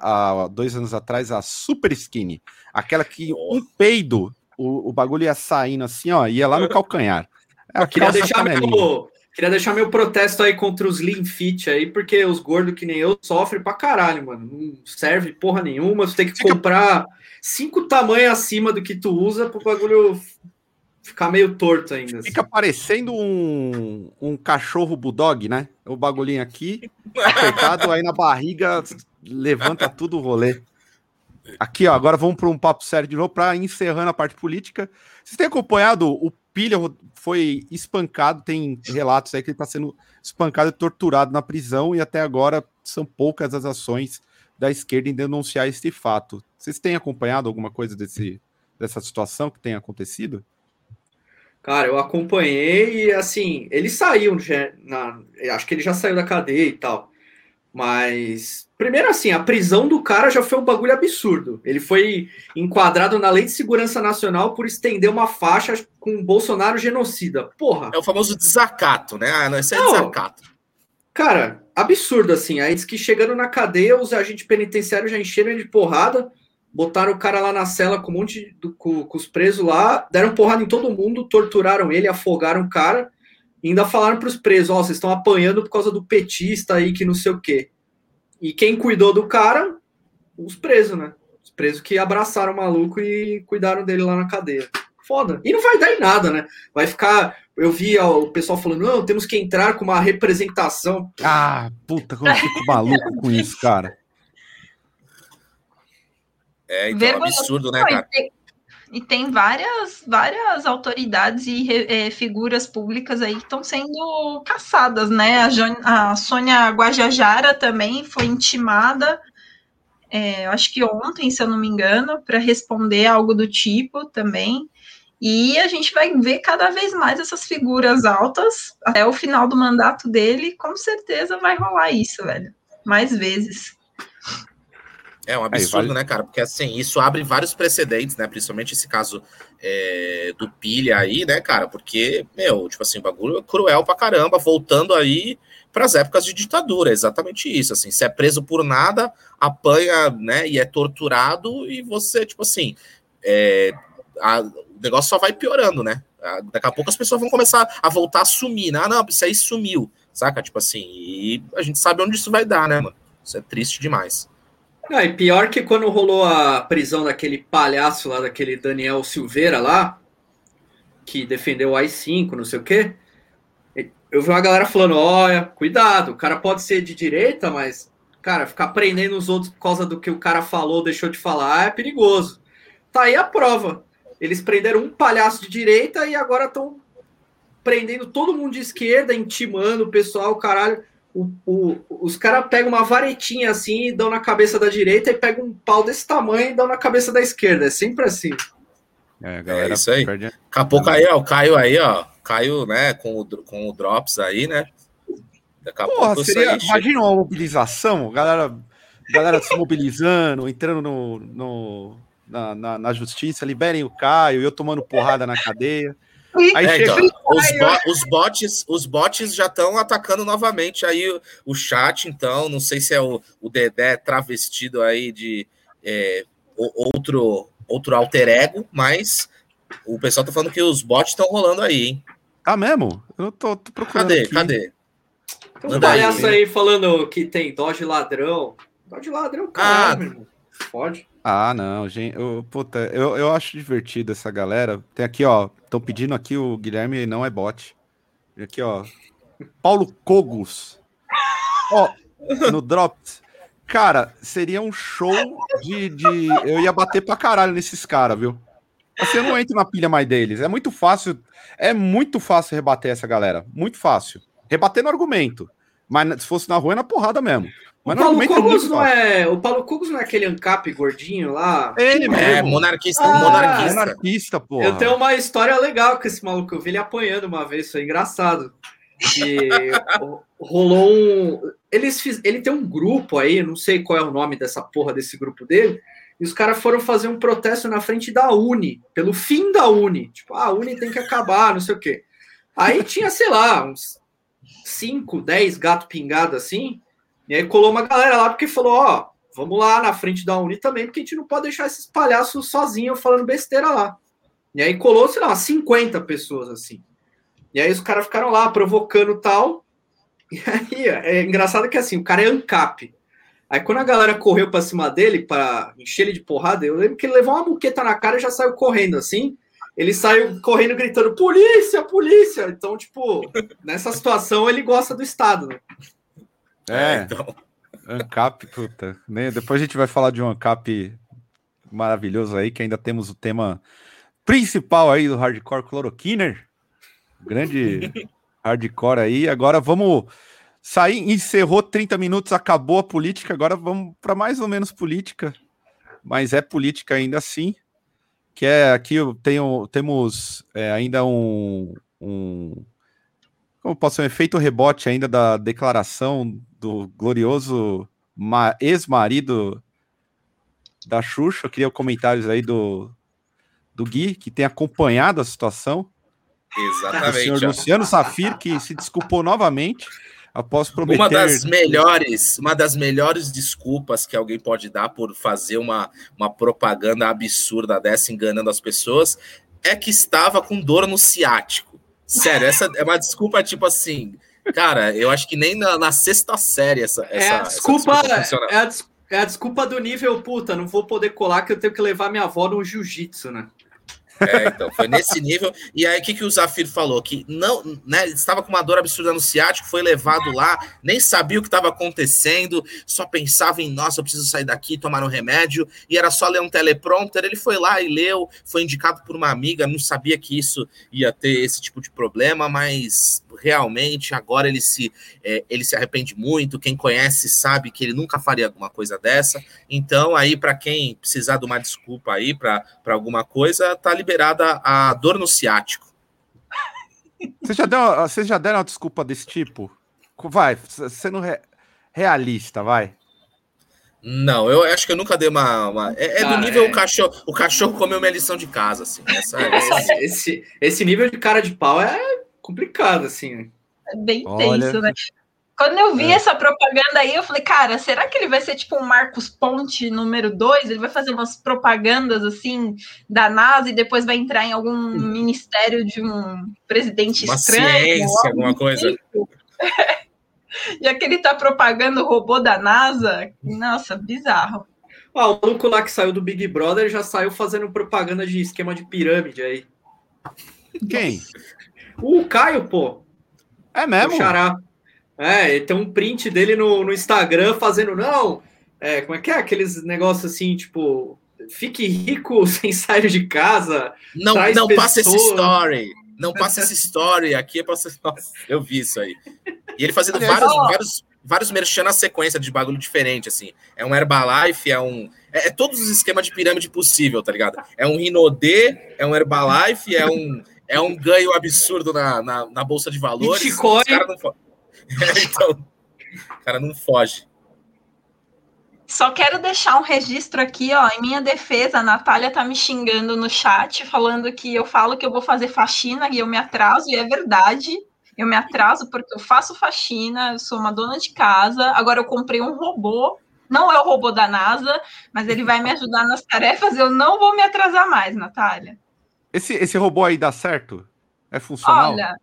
há dois anos atrás a Super Skinny. Aquela que um peido, o, o bagulho ia saindo assim, ó, ia lá no calcanhar. É
Queria
aquela
deixar,
canelinha.
meu, queria deixar meu protesto aí contra os Lean Fit aí, porque os gordos que nem eu sofrem pra caralho, mano. Não serve porra nenhuma. Tu tem que
Fica-
comprar cinco tamanhos acima do que tu usa pro bagulho ficar meio torto ainda. assim.
Fica parecendo um, um cachorro bulldog, né? O bagulhinho aqui, apertado, aí na barriga levanta tudo o rolê. Aqui, ó, agora vamos para um papo sério de novo, para encerrando a parte política. Vocês têm acompanhado? O Pilha foi espancado, tem relatos aí que ele está sendo espancado e torturado na prisão, e até agora são poucas as ações da esquerda em denunciar este fato. Vocês têm acompanhado alguma coisa desse, dessa situação que tem acontecido?
Cara, eu acompanhei e assim, ele saiu, já- na, acho que ele já saiu da cadeia e tal. Mas, primeiro assim, a prisão do cara já foi um bagulho absurdo. Ele foi enquadrado na Lei de Segurança Nacional por estender uma faixa com Bolsonaro genocida. Porra,
É o famoso desacato, né? Ah, não, isso é
Não.
desacato.
Cara, absurdo assim. Aí diz que chegando na cadeia, os agentes penitenciários já encheram ele de porrada, botaram o cara lá na cela com um monte de, com, com os presos lá, deram porrada em todo mundo, torturaram ele, afogaram o cara, e ainda falaram para os presos: Ó, vocês estão apanhando por causa do petista aí, que não sei o quê. E quem cuidou do cara? Os presos, né? Os presos que abraçaram o maluco e cuidaram dele lá na cadeia. Foda. E não vai dar em nada, né? Vai ficar. Eu vi ó, o pessoal falando: não, temos que entrar com uma representação.
Ah, puta, como eu fico maluco com isso, cara.
É, então,
Vergonhoso.
absurdo, né, cara?
E tem várias, várias autoridades e eh, figuras públicas aí que estão sendo caçadas, né? A, Jon- a Sônia Guajajara também foi intimada, eh, acho que ontem, se eu não me engano, para responder algo do tipo também. E a gente vai ver cada vez mais essas figuras altas até o final do mandato dele, com certeza vai rolar isso, velho. Mais vezes.
É um absurdo,
vale-
né, cara? Porque assim, isso abre vários precedentes, né? Principalmente esse caso é, do Pilha aí, né, cara? Porque, meu, tipo assim, o bagulho é cruel pra caramba, voltando aí pras épocas de ditadura, é exatamente isso. Assim, você é preso por nada, apanha, né, e é torturado, e você, tipo assim, é, a- o negócio só vai piorando, né? A- Daqui a pouco as pessoas vão começar a voltar a sumir, né? Ah, não, isso aí sumiu, saca? Tipo assim, e a gente sabe onde isso vai dar, né, mano? Isso é triste demais.
E pior que quando rolou a prisão daquele palhaço lá, daquele Daniel Silveira lá, que defendeu o AI-5, não sei o quê, eu vi uma galera falando, olha, cuidado, o cara pode ser de direita, mas, cara, ficar prendendo os outros por causa do que o cara falou, deixou de falar, é perigoso. Tá aí a prova. Eles prenderam um palhaço de direita e agora estão prendendo todo mundo de esquerda, intimando o pessoal, caralho. O, o- os caras pegam uma varetinha assim e dão na cabeça da direita e pegam um pau desse tamanho e dão na cabeça da esquerda. É sempre assim.
É, galera
isso aí.
perde-
Daqui a pouco aí, ó, o Caio aí, ó. Caio, né, com o, com o Drops aí, né? Daqui a
Porra, seria,
aí chega.
imagina uma mobilização, galera, galera se mobilizando, entrando no, no- na, na- na justiça, liberem o Caio, eu tomando porrada na cadeia. Aí
É, então, os, bo- os bots, os bots já estão atacando novamente aí o, o chat, então, não sei se é o, o Dedé travestido aí de é, outro, outro alter ego, mas o pessoal tá falando que os bots estão rolando aí, hein?
tá mesmo? Eu tô, tô procurando
Cadê?
aqui.
Cadê?
Tem um
aí.
palhaço aí, falando que tem Dodge ladrão. Dodge ladrão, caralho,
Ah.
meu irmão. Pode.
Ah, não, gente, eu, puta, eu, eu acho divertido essa galera. Tem aqui, ó, estão pedindo aqui o Guilherme não é bot. Aqui, ó, Paulo Cogos. Ó, no Drops. Cara, seria um show de, de. Eu ia bater pra caralho nesses caras, viu? Assim, eu não entro na pilha mais deles. É muito fácil. É muito fácil rebater essa galera. Muito fácil. Rebater no argumento. Mas se fosse na rua, é na porrada mesmo. Mas
o Paulo
argumento é
não é. O Paulo Cogos não é aquele ANCAP gordinho lá?
Ele
É,
mesmo.
monarquista,
Ah,
monarquista.
Monarquista, porra.
Eu tenho uma história legal com esse maluco. Eu vi ele apanhando uma vez, foi engraçado. Que rolou um. Eles fiz... Ele tem um grupo aí, não sei qual é o nome dessa porra desse grupo dele. E os caras foram fazer um protesto na frente da Uni, pelo fim da Uni. Tipo, ah, a Uni tem que acabar, não sei o quê. Aí tinha, sei lá, uns 5, 10 gato pingado assim. E aí colou uma galera lá porque falou: ó, vamos lá na frente da Uni também, porque a gente não pode deixar esses palhaços sozinhos falando besteira lá. E aí colou, sei lá, 50 pessoas assim. E aí os caras ficaram lá provocando tal. E aí é engraçado que assim, o cara é ANCAP. Aí quando a galera correu para cima dele para encher ele de porrada, eu lembro que ele levou uma muqueta na cara e já saiu correndo assim. Ele saiu correndo gritando: "Polícia, polícia!". Então, tipo, nessa situação ele gosta do estado, né?
É. Então. Ancap, puta. Né? Depois a gente vai falar de um Ancap maravilhoso aí, que ainda temos o tema principal aí do hardcore cloroquiner. Grande hardcore aí. Agora vamos sair, encerrou 30 minutos, acabou a política, agora vamos para mais ou menos política. Mas é política ainda assim. Que é aqui eu tenho, temos é, ainda um, um como posso ser um efeito rebote ainda da declaração do glorioso ex-marido da Xuxa. Eu queria comentários aí do, do Gui, que tem acompanhado a situação.
Exatamente. O
senhor Luciano Safir, que se desculpou novamente após prometer.
Uma das melhores, uma das melhores desculpas que alguém pode dar por fazer uma, uma propaganda absurda dessa enganando as pessoas é que estava com dor no ciático. Sério, essa é uma desculpa, tipo assim. Cara, eu acho que nem na, na sexta série essa,
é essa, a desculpa, essa desculpa é, a, é a desculpa do nível, puta, não vou poder colar que eu tenho que levar minha avó no jiu-jitsu, né?
É, então, foi nesse nível. E aí, o que, que o Zafir falou? Que não, né, estava com uma dor absurda no ciático, foi levado lá, nem sabia o que estava acontecendo, só pensava em, nossa, eu preciso sair daqui, tomar um remédio, e era só ler um teleprompter. Ele foi lá e leu, foi indicado por uma amiga, não sabia que isso ia ter esse tipo de problema, mas realmente agora ele se, é, ele se arrepende muito. Quem conhece sabe que ele nunca faria alguma coisa dessa. Então, aí, para quem precisar de uma desculpa aí para alguma coisa, tá liberada a dor no ciático.
Você já, deu, você já deram uma desculpa desse tipo? Vai, sendo re, realista, vai.
Não, eu acho que eu nunca dei uma. uma... É, é, do nível é... o cachorro. O cachorro comeu minha lição de casa, assim. Essa,
essa... esse, esse nível de cara de pau é complicado, assim.
É bem Olha... tenso, né? Quando eu vi é. essa propaganda aí, eu falei, cara, será que ele vai ser tipo um Marcos Ponte número 2? Ele vai fazer umas propagandas assim da NASA e depois vai entrar em algum hum. ministério de um presidente
Uma
estranho?
Ciência, alguma coisa.
Tipo. Já que ele tá propagando o robô da NASA, nossa, bizarro.
Ah, o maluco lá que saiu do Big Brother já saiu fazendo propaganda de esquema de pirâmide aí.
Quem?
O Caio, pô.
É mesmo? O
Xará. É, tem um print dele no, no Instagram fazendo, não, é, como é que é? Aqueles negócios assim, tipo, fique rico sem sair de casa.
Não, não passa esse story. Não passa essa story. Aqui é pra Nossa, eu vi isso aí. E ele fazendo vários, vários, vários merchan na sequência de bagulho diferente, assim. É um Herbalife, é um. É, é todos os esquemas de pirâmide possível, tá ligado? É um Rinodê, é um Herbalife, é um é um ganho absurdo na, na, na Bolsa de Valores.
Bitcoin.
Não é, então, o cara não foge.
Só quero deixar um registro aqui, ó, em minha defesa, a Natália tá me xingando no chat, falando que eu falo que eu vou fazer faxina e eu me atraso, e é verdade. Eu me atraso porque eu faço faxina, eu sou uma dona de casa. Agora eu comprei um robô, não é o robô da NASA, mas ele vai me ajudar nas tarefas. Eu não vou me atrasar mais, Natália.
Esse, esse robô aí dá certo? É funcional?
Olha,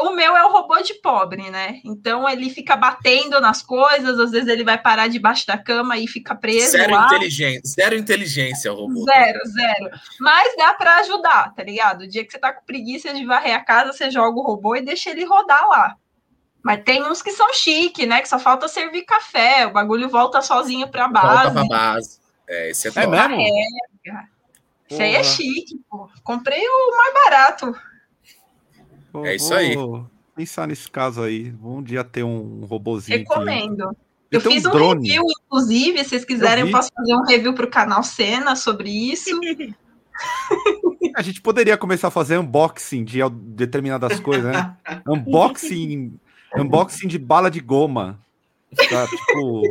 o meu é o robô de pobre, né? Então ele fica batendo nas coisas, às vezes ele vai parar debaixo da cama e fica preso.
Zero
lá.
inteligência, zero inteligência o robô.
Zero, zero. Mas dá para ajudar, tá ligado? O dia que você tá com preguiça de varrer a casa, você joga o robô e deixa ele rodar lá. Mas tem uns que são chique, né? Que só falta servir café, o bagulho volta sozinho pra base. Volta
pra base. É, esse é,
é mesmo?
É, isso aí é chique, pô. Comprei o mais barato.
Pô, é isso aí.
Pensar nesse caso aí. Um dia ter um robozinho.
Recomendo. Eu fiz um, um review, inclusive, se vocês quiserem, eu, eu posso fazer um review para o canal Cena sobre isso.
A gente poderia começar a fazer unboxing de determinadas coisas, né? unboxing, unboxing de bala de goma. Pra, tipo,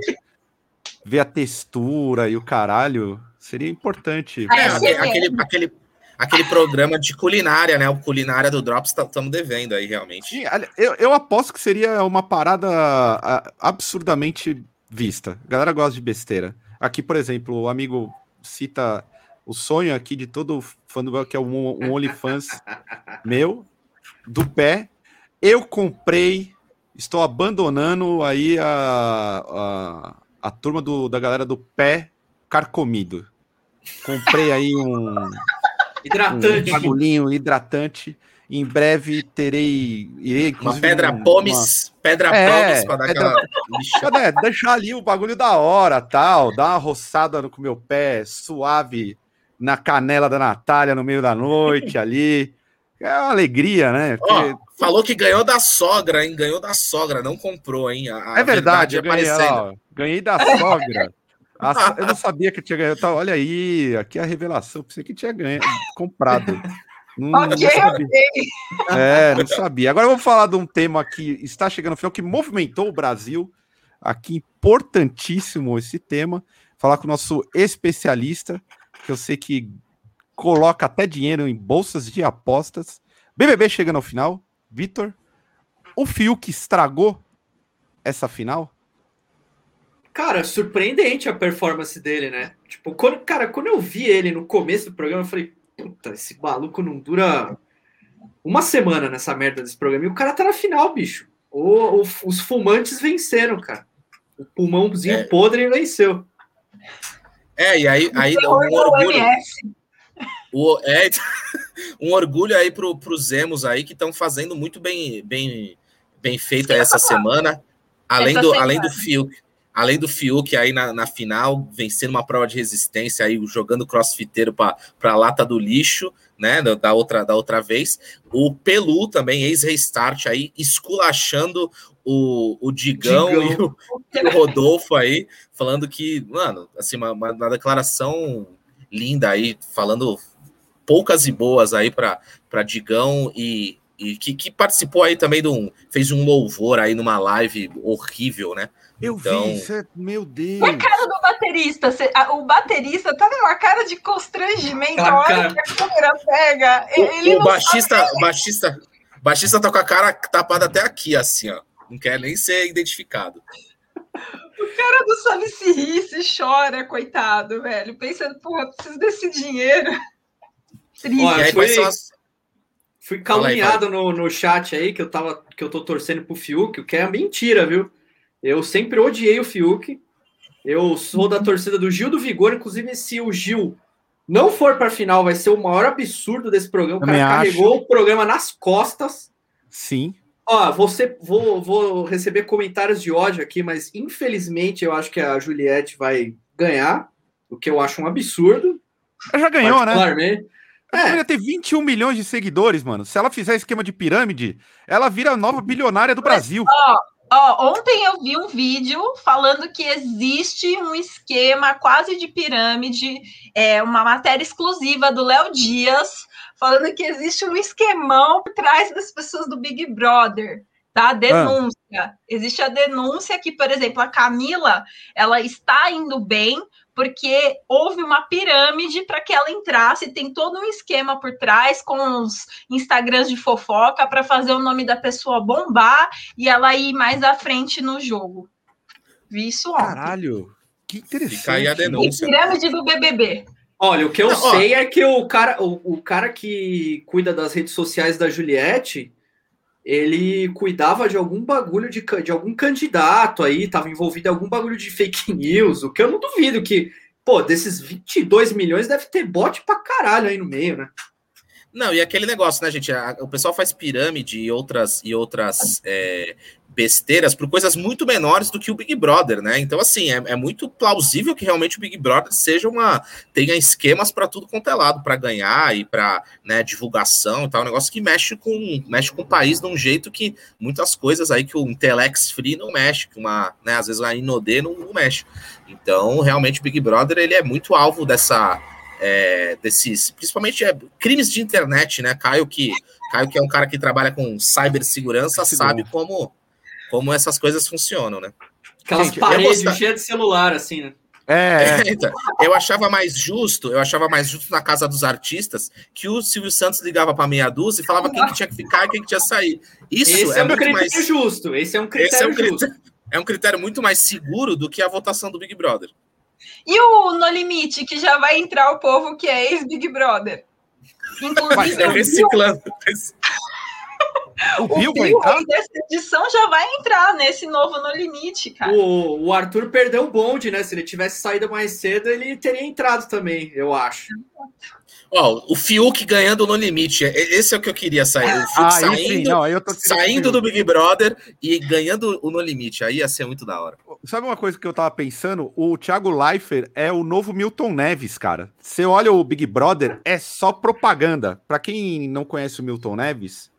ver a textura e o caralho. Seria importante.
É, aquele, aquele, aquele programa de culinária, né? O culinária do Drops estamos tá, devendo aí, realmente. Sim,
eu, eu aposto que seria uma parada absurdamente vista. A galera gosta de besteira. Aqui, por exemplo, o amigo cita o sonho aqui de todo fã do que é um, um OnlyFans meu, do pé. Eu comprei, estou abandonando aí a, a, a turma do, da galera do pé carcomido. Comprei aí um
hidratante,
um bagulhinho hidratante. Em breve terei. Irei,
uma pedra um, pomes, uma... pedra é, pomes para dar pedra...
aquela. É, deixar ali o bagulho da hora, tal, dar uma roçada no, com meu pé, suave na canela da Natália no meio da noite ali. É uma alegria, né?
Porque... Oh, falou que ganhou da sogra, hein? Ganhou da sogra, não comprou, hein?
A, a é verdade, verdade ganhei, ó, ganhei da sogra. Eu não sabia que tinha ganhado. Tá, olha aí, aqui é a revelação. Pensei que tinha ganho, comprado. Não, ok, ok. É, não sabia. Agora vou falar de um tema que está chegando no final, que movimentou o Brasil. Aqui, importantíssimo esse tema. Falar com o nosso especialista, que eu sei que coloca até dinheiro em bolsas de apostas. BBB chegando ao final. Vitor, o Fiuk estragou essa final?
Cara, surpreendente a performance dele, né? Tipo, quando, cara, quando eu vi ele no começo do programa, eu falei, puta, esse maluco não dura uma semana nessa merda desse programa. E o cara tá na final, bicho. O, o os fumantes venceram, cara. O pulmãozinho é. podre venceu.
É, e aí, aí um orgulho. O, é, um orgulho aí pro, pros Emos aí que estão fazendo muito bem, bem, bem feito essa semana. Além do, além do Fiuk além do Fiuk aí na, na final, vencendo uma prova de resistência, aí jogando crossfiteiro para a lata do lixo, né? Da outra, da outra vez. O Pelu também, ex-restart, aí, esculachando o, o Digão, Digão. E, o, e, o, Rodolfo aí, falando que, mano, assim, uma, uma declaração linda aí, falando poucas e boas aí para Digão e, e que, que, participou aí também de um. fez um louvor aí numa live horrível, né?
Eu então... vi, é, meu Deus.
E a cara do baterista? O baterista tá numa cara de constrangimento. A hora que a câmera pega.
Ele o, o baixista, o baixista, baixista tá com a cara tapada até aqui, assim, ó. Não quer nem ser identificado.
O cara não sabe se rir, se chora, coitado, velho. Pensando, porra, preciso desse dinheiro.
Triste. Olha, fui caluniado no, no chat aí que eu tava que eu tô torcendo pro Fiuk, o que é mentira, viu? Eu sempre odiei o Fiuk. Eu sou da torcida do Gil do Vigor. Inclusive, se o Gil não for para a final, vai ser o maior absurdo desse programa. O cara carregou o programa nas costas.
Sim.
Ó, você, vou, vou receber comentários de ódio aqui, mas infelizmente eu acho que a Juliette vai ganhar, o que eu acho um absurdo.
Ela já ganhou, né? Ela é. ter 21 milhões de seguidores, mano. Se ela fizer esquema de pirâmide, ela vira a nova bilionária do Brasil.
Ó, Ó, ontem eu vi um vídeo falando que existe um esquema quase de pirâmide, é uma matéria exclusiva do Léo Dias, falando que existe um esquemão por trás das pessoas do Big Brother, tá? Denúncia. Ah. Existe a denúncia que, por exemplo, a Camila, ela está indo bem, porque houve uma pirâmide para que ela entrasse, tem todo um esquema por trás com os Instagrams de fofoca para fazer o nome da pessoa bombar e ela ir mais à frente no jogo. Vi isso ontem.
Caralho, que interessante. Fica
aí a denúncia.
E pirâmide do BBB.
Olha, o que eu Não, sei ó. é que o cara, o, o cara que cuida das redes sociais da Juliette, ele cuidava de algum bagulho de, de algum candidato aí, estava envolvido em algum bagulho de fake news, o que eu não duvido que, pô, desses 22 milhões deve ter bot pra caralho aí no meio, né?
Não, e aquele negócio, né, gente? o pessoal faz pirâmide e outras, e outras é, besteiras por coisas muito menores do que o Big Brother, né? Então, assim, é, é muito plausível que realmente o Big Brother seja uma. tenha esquemas para tudo quanto é lado, para ganhar e para né, divulgação e tal, um negócio que mexe com, mexe com o país de um jeito que muitas coisas aí que o Intelex Free não mexe, que uma, né, às vezes a Inodê não, não mexe. Então, realmente, o Big Brother ele é muito alvo dessa. É, desses, principalmente é, crimes de internet, né? Caio que, Caio, que é um cara que trabalha com cibersegurança, sabe como como essas coisas funcionam, né?
Aquelas Gente, paredes cheias de celular, assim, né?
É,
é. Então, eu achava mais justo, eu achava mais justo na casa dos artistas que o Silvio Santos ligava para meia dúzia e falava quem que tinha que ficar e quem que tinha que sair. Isso esse é, é um
critério
mais
justo. Esse é um critério esse é um justo. Critério,
é um critério muito mais seguro do que a votação do Big Brother.
E o No Limite, que já vai entrar o povo que é ex-Big Brother.
Inclusive, é reciclando.
O Bill, vai entrar? dessa edição já vai entrar nesse novo No Limite, cara.
O, o Arthur perdeu o bonde, né? Se ele tivesse saído mais cedo, ele teria entrado também, eu acho.
Ó, o Fiuk ganhando no limite. Esse é o que eu queria sair. O Fiuk ah, saindo, não, saindo do Big Brother e ganhando o no limite. Aí ia ser muito da hora.
Sabe uma coisa que eu tava pensando? O Thiago Leifert é o novo Milton Neves, cara. Você olha o Big Brother, é só propaganda. Para quem não conhece o Milton Neves,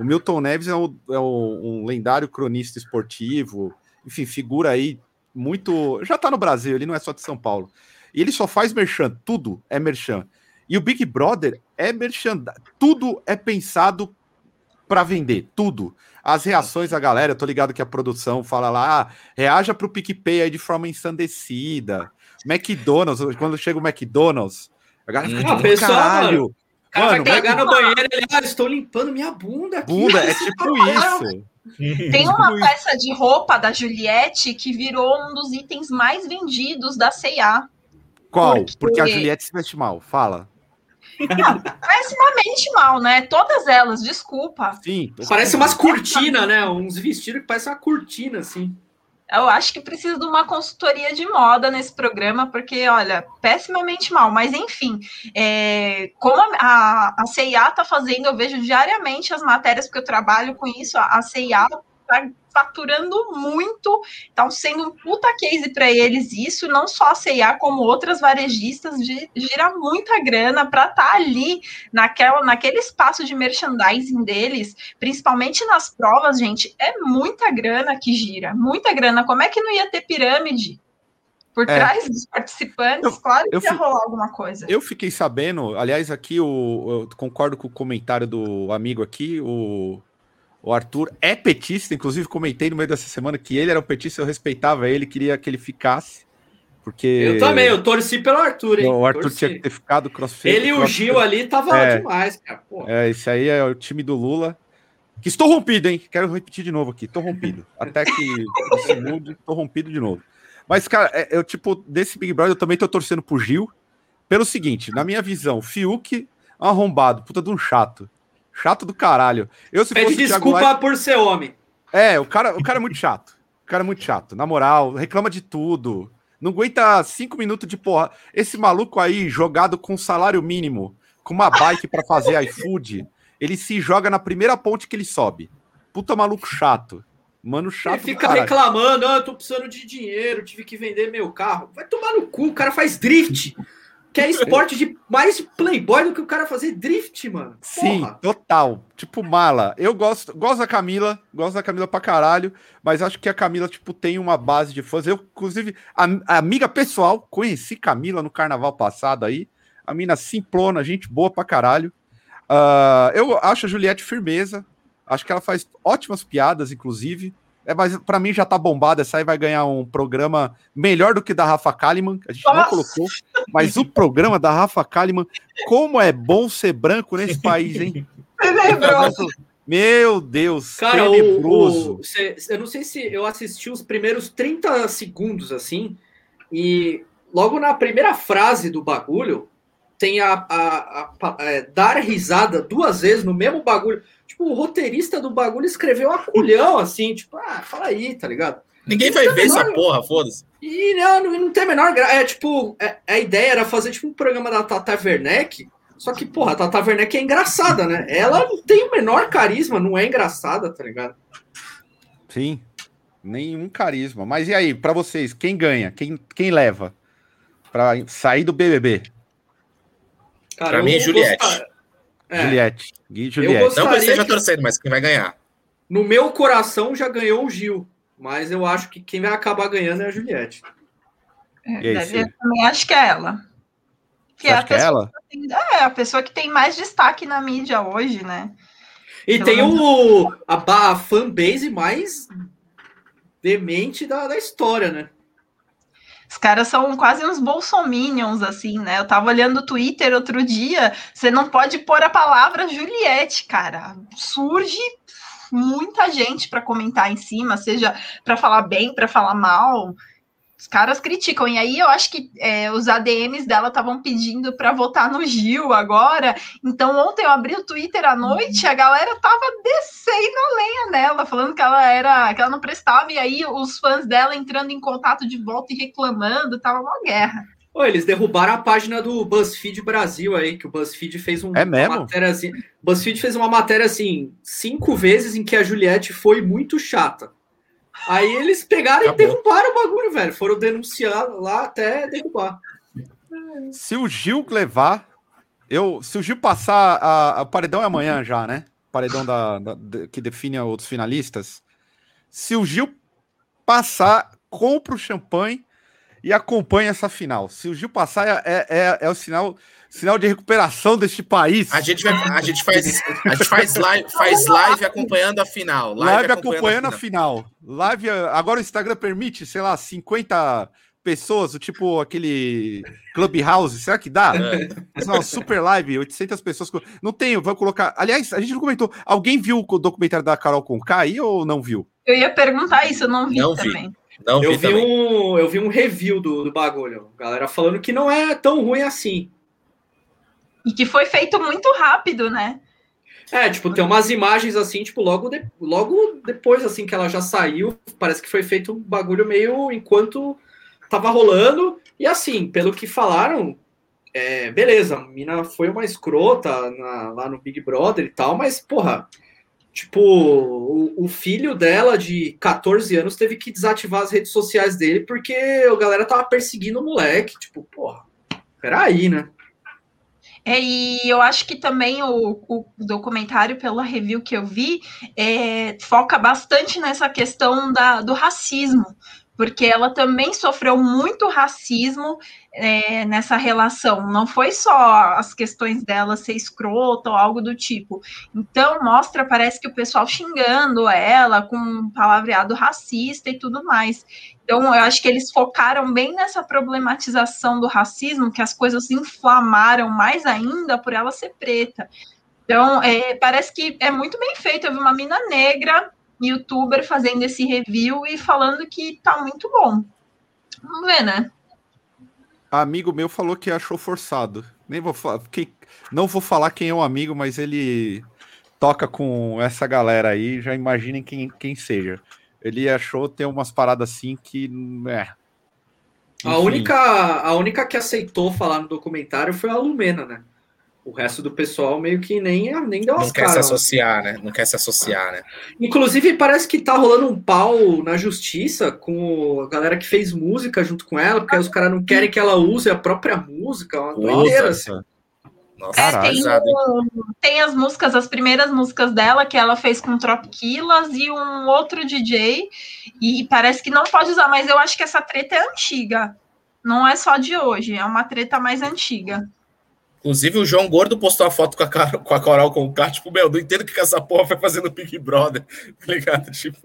o Milton Neves é, o, é o, um lendário cronista esportivo, enfim, figura aí muito. Já tá no Brasil, ele não é só de São Paulo. E ele só faz merchan, tudo é merchan. E o Big Brother é merchan, tudo é pensado para vender, tudo. As reações da galera, eu tô ligado que a produção fala lá, ah, reaja pro PicPay aí de forma ensandecida. McDonald's, quando chega o McDonald's, a galera fica
tipo, pessoal, caralho. O cara Mano, vai cagar no banheiro ele, ah, estou limpando minha bunda aqui.
Bunda, é tipo isso.
Tem uma peça de roupa da Juliette que virou um dos itens mais vendidos da C&A.
Qual? Porque... Porque a Juliette se veste mal, fala.
Pessimamente mal, né? Todas elas, desculpa.
Sim. Parece umas cortinas, né? Uns vestidos que parecem uma cortina, assim.
Eu acho que precisa de uma consultoria de moda nesse programa, porque, olha, pessimamente mal. Mas, enfim, é, como a, a CIA está fazendo, eu vejo diariamente as matérias, porque eu trabalho com isso, a, CIA está faturando muito, estão sendo um puta case para eles isso, não só a CIA, como outras varejistas, gira muita grana para estar tá ali naquela, naquele espaço de merchandising deles, principalmente nas provas, gente, é muita grana que gira, muita grana. Como é que não ia ter pirâmide? Por é. trás dos participantes, eu, claro que ia rolar alguma coisa.
Eu fiquei sabendo, aliás, aqui o, eu concordo com o comentário do amigo aqui, o o Arthur é petista, inclusive comentei no meio dessa semana que ele era um petista, eu respeitava ele, queria que ele ficasse. Porque.
Eu também, eu torci pelo Arthur, hein?
O Arthur
torci.
tinha que ter ficado crossfit.
Ele e o Gil ali tava é, demais, cara.
É, esse aí é o time do Lula. Que estou rompido, hein? Quero repetir de novo aqui. Estou rompido. Até que se mude, estou rompido de novo. Mas, cara, é, eu, tipo, desse Big Brother, eu também tô torcendo pro Gil. Pelo seguinte, na minha visão, Fiuk, arrombado, puta de um chato. Chato do caralho. Eu,
se Pede desculpa Leifert... por ser homem.
É, o cara, o cara é muito chato. O cara é muito chato. Na moral, reclama de tudo. Não aguenta cinco minutos de porra. Esse maluco aí, jogado com salário mínimo, com uma bike para fazer iFood, ele se joga na primeira ponte que ele sobe. Puta maluco chato. Mano chato. Ele
fica reclamando, ah, eu tô precisando de dinheiro, tive que vender meu carro. Vai tomar no cu, o cara faz drift. Que é esporte de mais playboy do que o cara fazer drift, mano. Porra.
Sim, total. Tipo, mala. Eu gosto, gosto da Camila, gosto da Camila pra caralho, mas acho que a Camila, tipo, tem uma base de fãs. Eu, inclusive, a, a amiga pessoal, conheci Camila no carnaval passado aí. A mina simplona, gente boa pra caralho. Uh, eu acho a Juliette firmeza. Acho que ela faz ótimas piadas, inclusive. É, mas para mim já tá bombada. Essa aí vai ganhar um programa melhor do que da Rafa Kalimann. A gente Nossa. não colocou. Mas o programa da Rafa Kalimann, como é bom ser branco nesse país, hein? Tenebroso. Meu Deus,
Cara, tenebroso. O, o, cê, eu não sei se eu assisti os primeiros 30 segundos assim, e logo na primeira frase do bagulho tem a, a, a, a é, dar risada duas vezes no mesmo bagulho. Tipo, o roteirista do bagulho escreveu a culhão, assim, tipo, ah, fala aí, tá ligado?
Ninguém vai ver menor... essa porra, foda-se.
E não, não, não tem a menor graça. É tipo, é, a ideia era fazer tipo um programa da Tata Werneck, só que, porra, a Tata Werneck é engraçada, né? Ela não tem o menor carisma, não é engraçada, tá ligado?
Sim, nenhum carisma. Mas e aí, para vocês, quem ganha? Quem, quem leva para sair do BBB?
Cara, pra mim é Juliette.
É. Juliette. Gui Juliette.
Não que eu esteja torcendo, mas quem vai ganhar?
No meu coração já ganhou o Gil, mas eu acho que quem vai acabar ganhando é a Juliette.
É, deve, eu também acho que é ela.
Que é a, que é, ela?
Tem, é a pessoa que tem mais destaque na mídia hoje, né?
E Pelo tem o, a, a fanbase mais demente da, da história, né?
Os caras são quase uns bolsominions, assim, né? Eu tava olhando o Twitter outro dia, você não pode pôr a palavra Juliette, cara. Surge muita gente para comentar em cima, seja para falar bem, para falar mal. Os caras criticam. E aí eu acho que é, os ADMs dela estavam pedindo para votar no Gil agora. Então ontem eu abri o Twitter à noite, a galera tava descendo a lenha nela, falando que ela era que ela não prestava, e aí os fãs dela entrando em contato de volta e reclamando, tava uma guerra.
Oh, eles derrubaram a página do BuzzFeed Brasil aí, que o BuzzFeed fez um,
é mesmo?
uma matéria assim. BuzzFeed fez uma matéria assim, cinco vezes em que a Juliette foi muito chata. Aí eles pegaram Acabou. e derrubaram o bagulho, velho. Foram denunciar lá até derrubar.
Se o Gil levar, eu, se o Gil passar, a, a paredão é amanhã já, né? Paredão da, da, da, que define os finalistas. Se o Gil passar, compra o champanhe e acompanha essa final. Se o Gil passar, é, é, é, é o sinal sinal de recuperação deste país.
A gente, vai, a gente faz, a gente faz, live, faz live acompanhando a final.
Live, live acompanhando, acompanhando a, final. final. Live, agora o Instagram permite, sei lá, 50 pessoas, tipo aquele Clubhouse, será que dá? É. Uma super live, 800 pessoas. Não tenho, vou colocar. Aliás, a gente não comentou. Alguém viu o documentário da Carol com aí ou não viu?
Eu ia perguntar isso, eu não vi não também. Vi.
Não eu, vi, vi um, eu vi um review do, do bagulho. Galera falando que não é tão ruim assim.
E que foi feito muito rápido, né?
É, tipo, tem umas imagens assim, tipo, logo, de, logo depois, assim, que ela já saiu, parece que foi feito um bagulho meio enquanto tava rolando. E assim, pelo que falaram, é, beleza, a mina foi uma escrota na, lá no Big Brother e tal, mas, porra, tipo, o, o, filho dela de 14 anos teve que desativar as redes sociais dele porque a galera tava perseguindo o moleque. Tipo, porra, peraí, né?
É, e eu acho que também o, o, documentário, pela review que eu vi, é, foca bastante nessa questão da, do racismo, porque ela também sofreu muito racismo é, nessa relação. Não foi só as questões dela ser escrota ou algo do tipo. Então, mostra, parece que o pessoal xingando ela com palavreado racista e tudo mais. Então, eu acho que eles focaram bem nessa problematização do racismo, que as coisas inflamaram mais ainda por ela ser preta. Então, é, parece que é muito bem feito. Eu vi uma mina negra, youtuber, fazendo esse review e falando que tá muito bom. Vamos ver, né?
amigo meu falou que achou forçado. Nem vou falar, que, não vou falar quem é o amigo, mas ele toca com essa galera aí, já imaginem quem, quem seja. Ele achou ter umas paradas assim que. É.
A única, a única que aceitou falar no documentário foi a Lumena, né? O resto do pessoal meio que nem, nem deu
as Não quer se associar, né? Não quer se associar, né?
Inclusive, parece que tá rolando um pau na justiça com a galera que fez música junto com ela, porque os caras não querem que ela use a própria música. Uma doideira, assim.
Nossa, é, tem, tem, as músicas, as primeiras músicas dela que ela fez com Tropiquilas e um outro DJ, e parece que não pode usar, mas eu acho que essa treta é antiga. Não é só de hoje, é uma treta mais antiga.
Inclusive, o João Gordo postou a foto com a, Carol, com a Coral com o cara, tipo, meu, não entendo o que essa porra foi fazendo Big Brother, tá ligado? Tipo,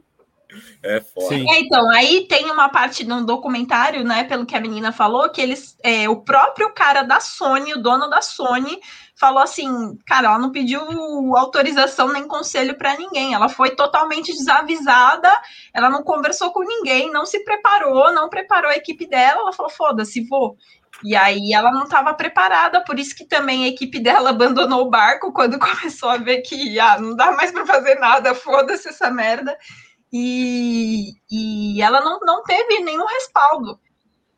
é foda.
É, então, aí tem uma parte no documentário, né, pelo que a menina falou, que eles, é, o próprio cara da Sony, o dono da Sony, falou assim, cara, ela não pediu autorização nem conselho para ninguém, ela foi totalmente desavisada, ela não conversou com ninguém, não se preparou, não preparou a equipe dela, ela falou, foda-se, vou. E aí ela não estava preparada, por isso que também a equipe dela abandonou o barco quando começou a ver que ah, não dá mais para fazer nada, foda-se essa merda. E, e ela não, não teve nenhum respaldo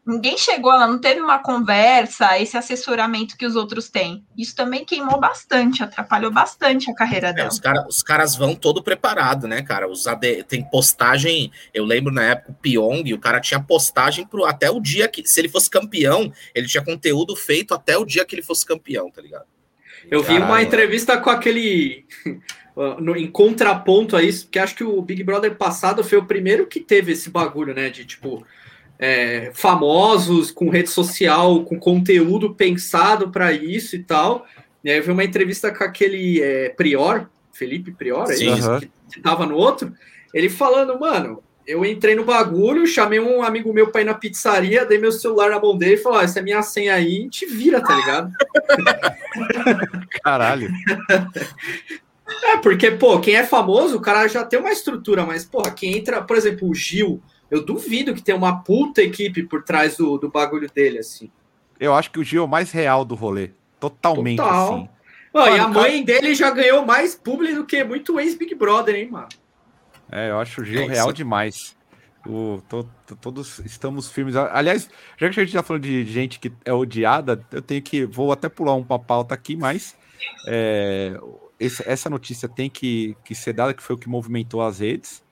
ninguém chegou, ela não teve uma conversa, esse assessoramento que os outros têm. Isso também queimou bastante, atrapalhou bastante a carreira é, dela.
Os, cara, os caras vão todo preparado, né, cara? Os AD, tem postagem, eu lembro na época o Pyong, o cara tinha postagem pro, até o dia que, se ele fosse campeão, ele tinha conteúdo feito até o dia que ele fosse campeão, tá ligado?
Eu Caralho, vi uma entrevista com aquele. No, em contraponto a isso, porque acho que o Big Brother passado foi o primeiro que teve esse bagulho, né? De tipo, é, famosos, com rede social, com conteúdo pensado para isso e tal. E aí eu vi uma entrevista com aquele é, Prior, Felipe Prior, é isso, que estava no outro, ele falando, mano, eu entrei no bagulho, chamei um amigo meu pra ir na pizzaria, dei meu celular na mão dele e falou: ah, essa é minha senha aí, te vira, tá ligado?
Caralho.
É, porque, pô, quem é famoso, o cara já tem uma estrutura, mas, porra, quem entra, por exemplo, o Gil, eu duvido que tem uma puta equipe por trás do, do bagulho dele, assim.
Eu acho que o Gil é o mais real do rolê. Totalmente, Total. assim.
Mano, e a mãe cara... dele já ganhou mais público do que muito ex-Big Brother, hein, mano?
É, eu acho o Gil é real demais. O, to, to, todos estamos firmes. Aliás, já que a gente tá falando de gente que é odiada, eu tenho que. Vou até pular um pauta aqui, mas é, esse, essa notícia tem que, que ser dada, que foi o que movimentou as redes.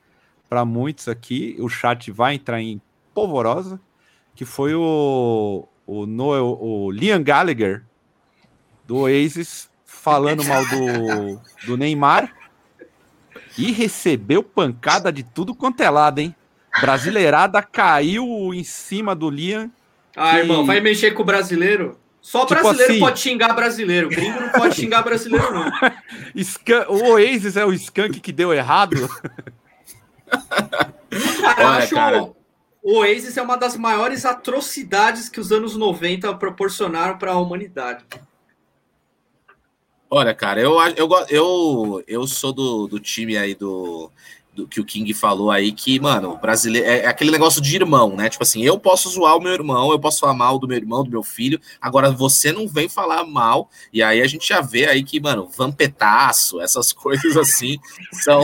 Para muitos aqui, o chat vai entrar em polvorosa, que foi o, o, Noel, o Liam Gallagher do Oasis falando mal do, do Neymar e recebeu pancada de tudo quanto é lado, hein? Brasileirada caiu em cima do Liam.
Ah, irmão, vai mexer com o brasileiro? Só tipo brasileiro assim... pode xingar brasileiro. Gringo não pode xingar brasileiro, não.
O Oasis é o skunk que deu errado?
Cara, eu acho cara. o Oasis é uma das maiores atrocidades que os anos 90 proporcionaram para a humanidade.
Olha, cara, eu, eu, eu, eu sou do, do time aí do, do que o King falou aí, que, mano, brasileiro é, é aquele negócio de irmão, né? Tipo assim, eu posso zoar o meu irmão, eu posso falar mal do meu irmão, do meu filho, agora você não vem falar mal, e aí a gente já vê aí que, mano, vampetaço, essas coisas assim, são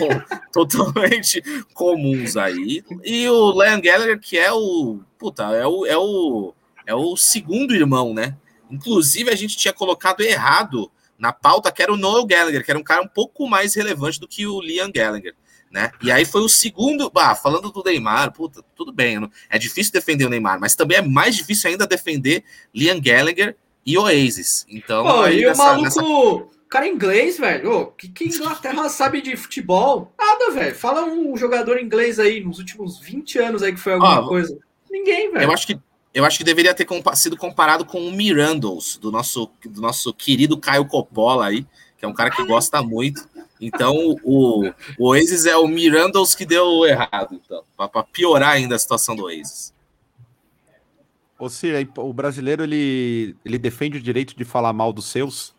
totalmente comuns aí. E o Leon Gallagher, que é o, puta, é o, é o, é o segundo irmão, né? Inclusive, a gente tinha colocado errado na pauta que era o Noel Gallagher, que era um cara um pouco mais relevante do que o Liam Gallagher. Né? E aí foi o segundo. Ah, falando do Neymar, puta, tudo bem, é difícil defender o Neymar, mas também é mais difícil ainda defender Liam Gallagher e Oasis. Então,
Pô, e nessa, o maluco, nessa... cara inglês, velho. O que, que Inglaterra sabe de futebol? Nada, velho. Fala um jogador inglês aí nos últimos 20 anos aí que foi alguma coisa. Ninguém, velho.
Eu acho que eu acho que deveria ter compa sido comparado com o Mirandos, do nosso, do nosso querido Caio Coppola aí, que é um cara que gosta muito. Então, o, o Oasis é o Mirandos que deu errado, então, para piorar ainda a situação do Oasis.
Ou seja, o brasileiro ele, ele defende o direito de falar mal dos seus?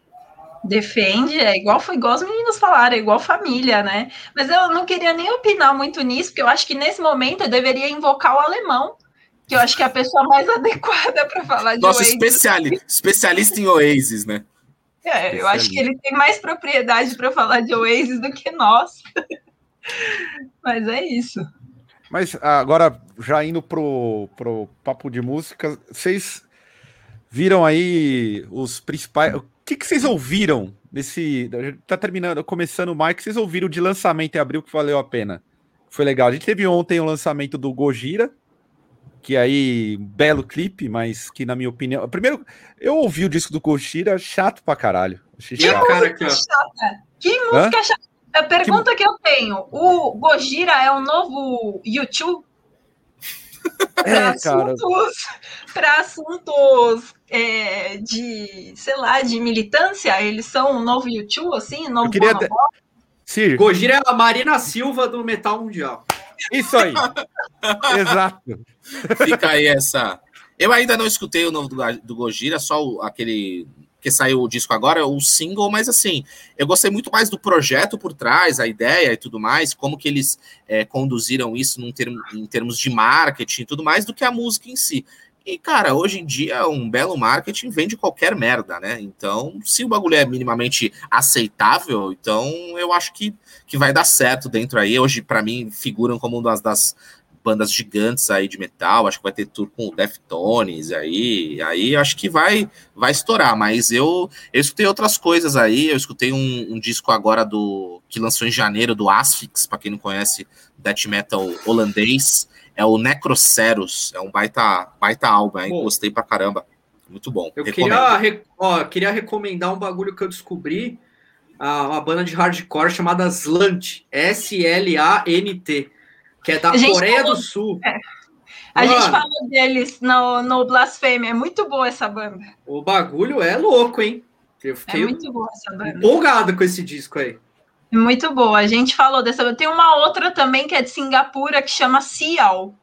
Defende, é igual foi igual os meninos falaram, é igual família, né? Mas eu não queria nem opinar muito nisso, porque eu acho que nesse momento eu deveria invocar o alemão, que eu acho que é a pessoa mais adequada para falar de
Nosso Oasis. Especiali especialista em Oasis, né?
É, eu acho que ele tem mais propriedade para falar de Oasis do que nós. Mas é isso.
Mas agora, já indo pro, pro papo de música, vocês viram aí os principais. O que, que vocês ouviram nesse. Tá terminando, começando o Mike, vocês ouviram de lançamento em abril que valeu a pena? Foi legal. A gente teve ontem o lançamento do Gojira, que aí, belo clipe, mas que na minha opinião. Primeiro, eu ouvi o disco do Koshira, chato pra caralho.
Achei que chato. música chata. Que música Hã? chata. A pergunta que... que... eu tenho: o Gojira é o novo YouTube?
É, assuntos,
para assuntos é, de, sei lá, de militância, eles são um novo YouTube, assim, um novo eu
queria. Gojira é a Marina Silva do metal mundial.
Isso aí. Exato.
Fica aí essa. Eu ainda não escutei o novo do, do Gojira, só o, aquele que saiu o disco agora, o single, mas assim, eu gostei muito mais do projeto por trás, a ideia e tudo mais, como que eles é, conduziram isso num termo, em termos de marketing e tudo mais, do que a música em si. E, cara, hoje em dia, um belo marketing vende qualquer merda, né? Então, se o bagulho é minimamente aceitável, então eu acho que, que vai dar certo dentro aí. Hoje, para mim, figuram como uma das, das bandas gigantes aí de metal, acho que vai ter tour com o Deftones aí, aí acho que vai vai estourar, mas eu, eu escutei outras coisas aí, eu escutei um, um disco agora do que lançou em janeiro do Asphyx, para quem não conhece, death metal holandês, é o Necroceros, é um baita, baita álbum, aí, gostei pra caramba. Muito bom.
Eu queria, ó, queria recomendar um bagulho que eu descobri, uma banda de hardcore chamada Slant, S-L-A-N-T, que é da Coreia falou, do Sul. É.
A Mano, gente falou deles no, no Blasfêmia, é muito boa essa banda.
O bagulho é louco, hein?
Eu fiquei é muito boa essa banda.
empolgado com esse disco aí.
Muito boa. A gente falou dessa. Tem uma outra também que é de Singapura que chama Cial.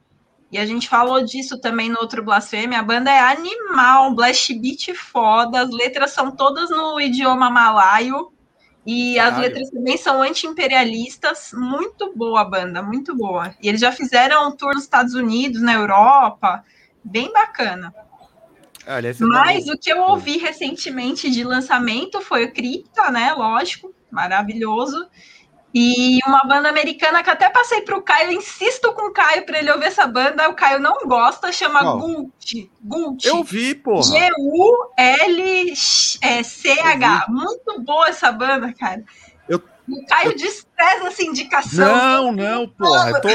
E a gente falou disso também no outro Blasfêmia. A banda é animal, blast beat foda. As letras são todas no idioma malaio. E Caralho. as letras também são anti-imperialistas. Muito boa a banda, muito boa. E eles já fizeram um tour nos Estados Unidos, na Europa. Bem bacana. Ah, Mas o que eu ouvi recentemente de lançamento foi o Cripta, né? Lógico, maravilhoso. E uma banda americana que até passei para o Caio, insisto com o Caio para ele ouvir essa banda, o Caio não gosta, chama oh. Gult. Gult.
Eu vi, porra.
G-U-L-C-H. Muito boa essa banda, cara. Eu, o Caio eu... despreza essa indicação.
Não, não, porra. Tô...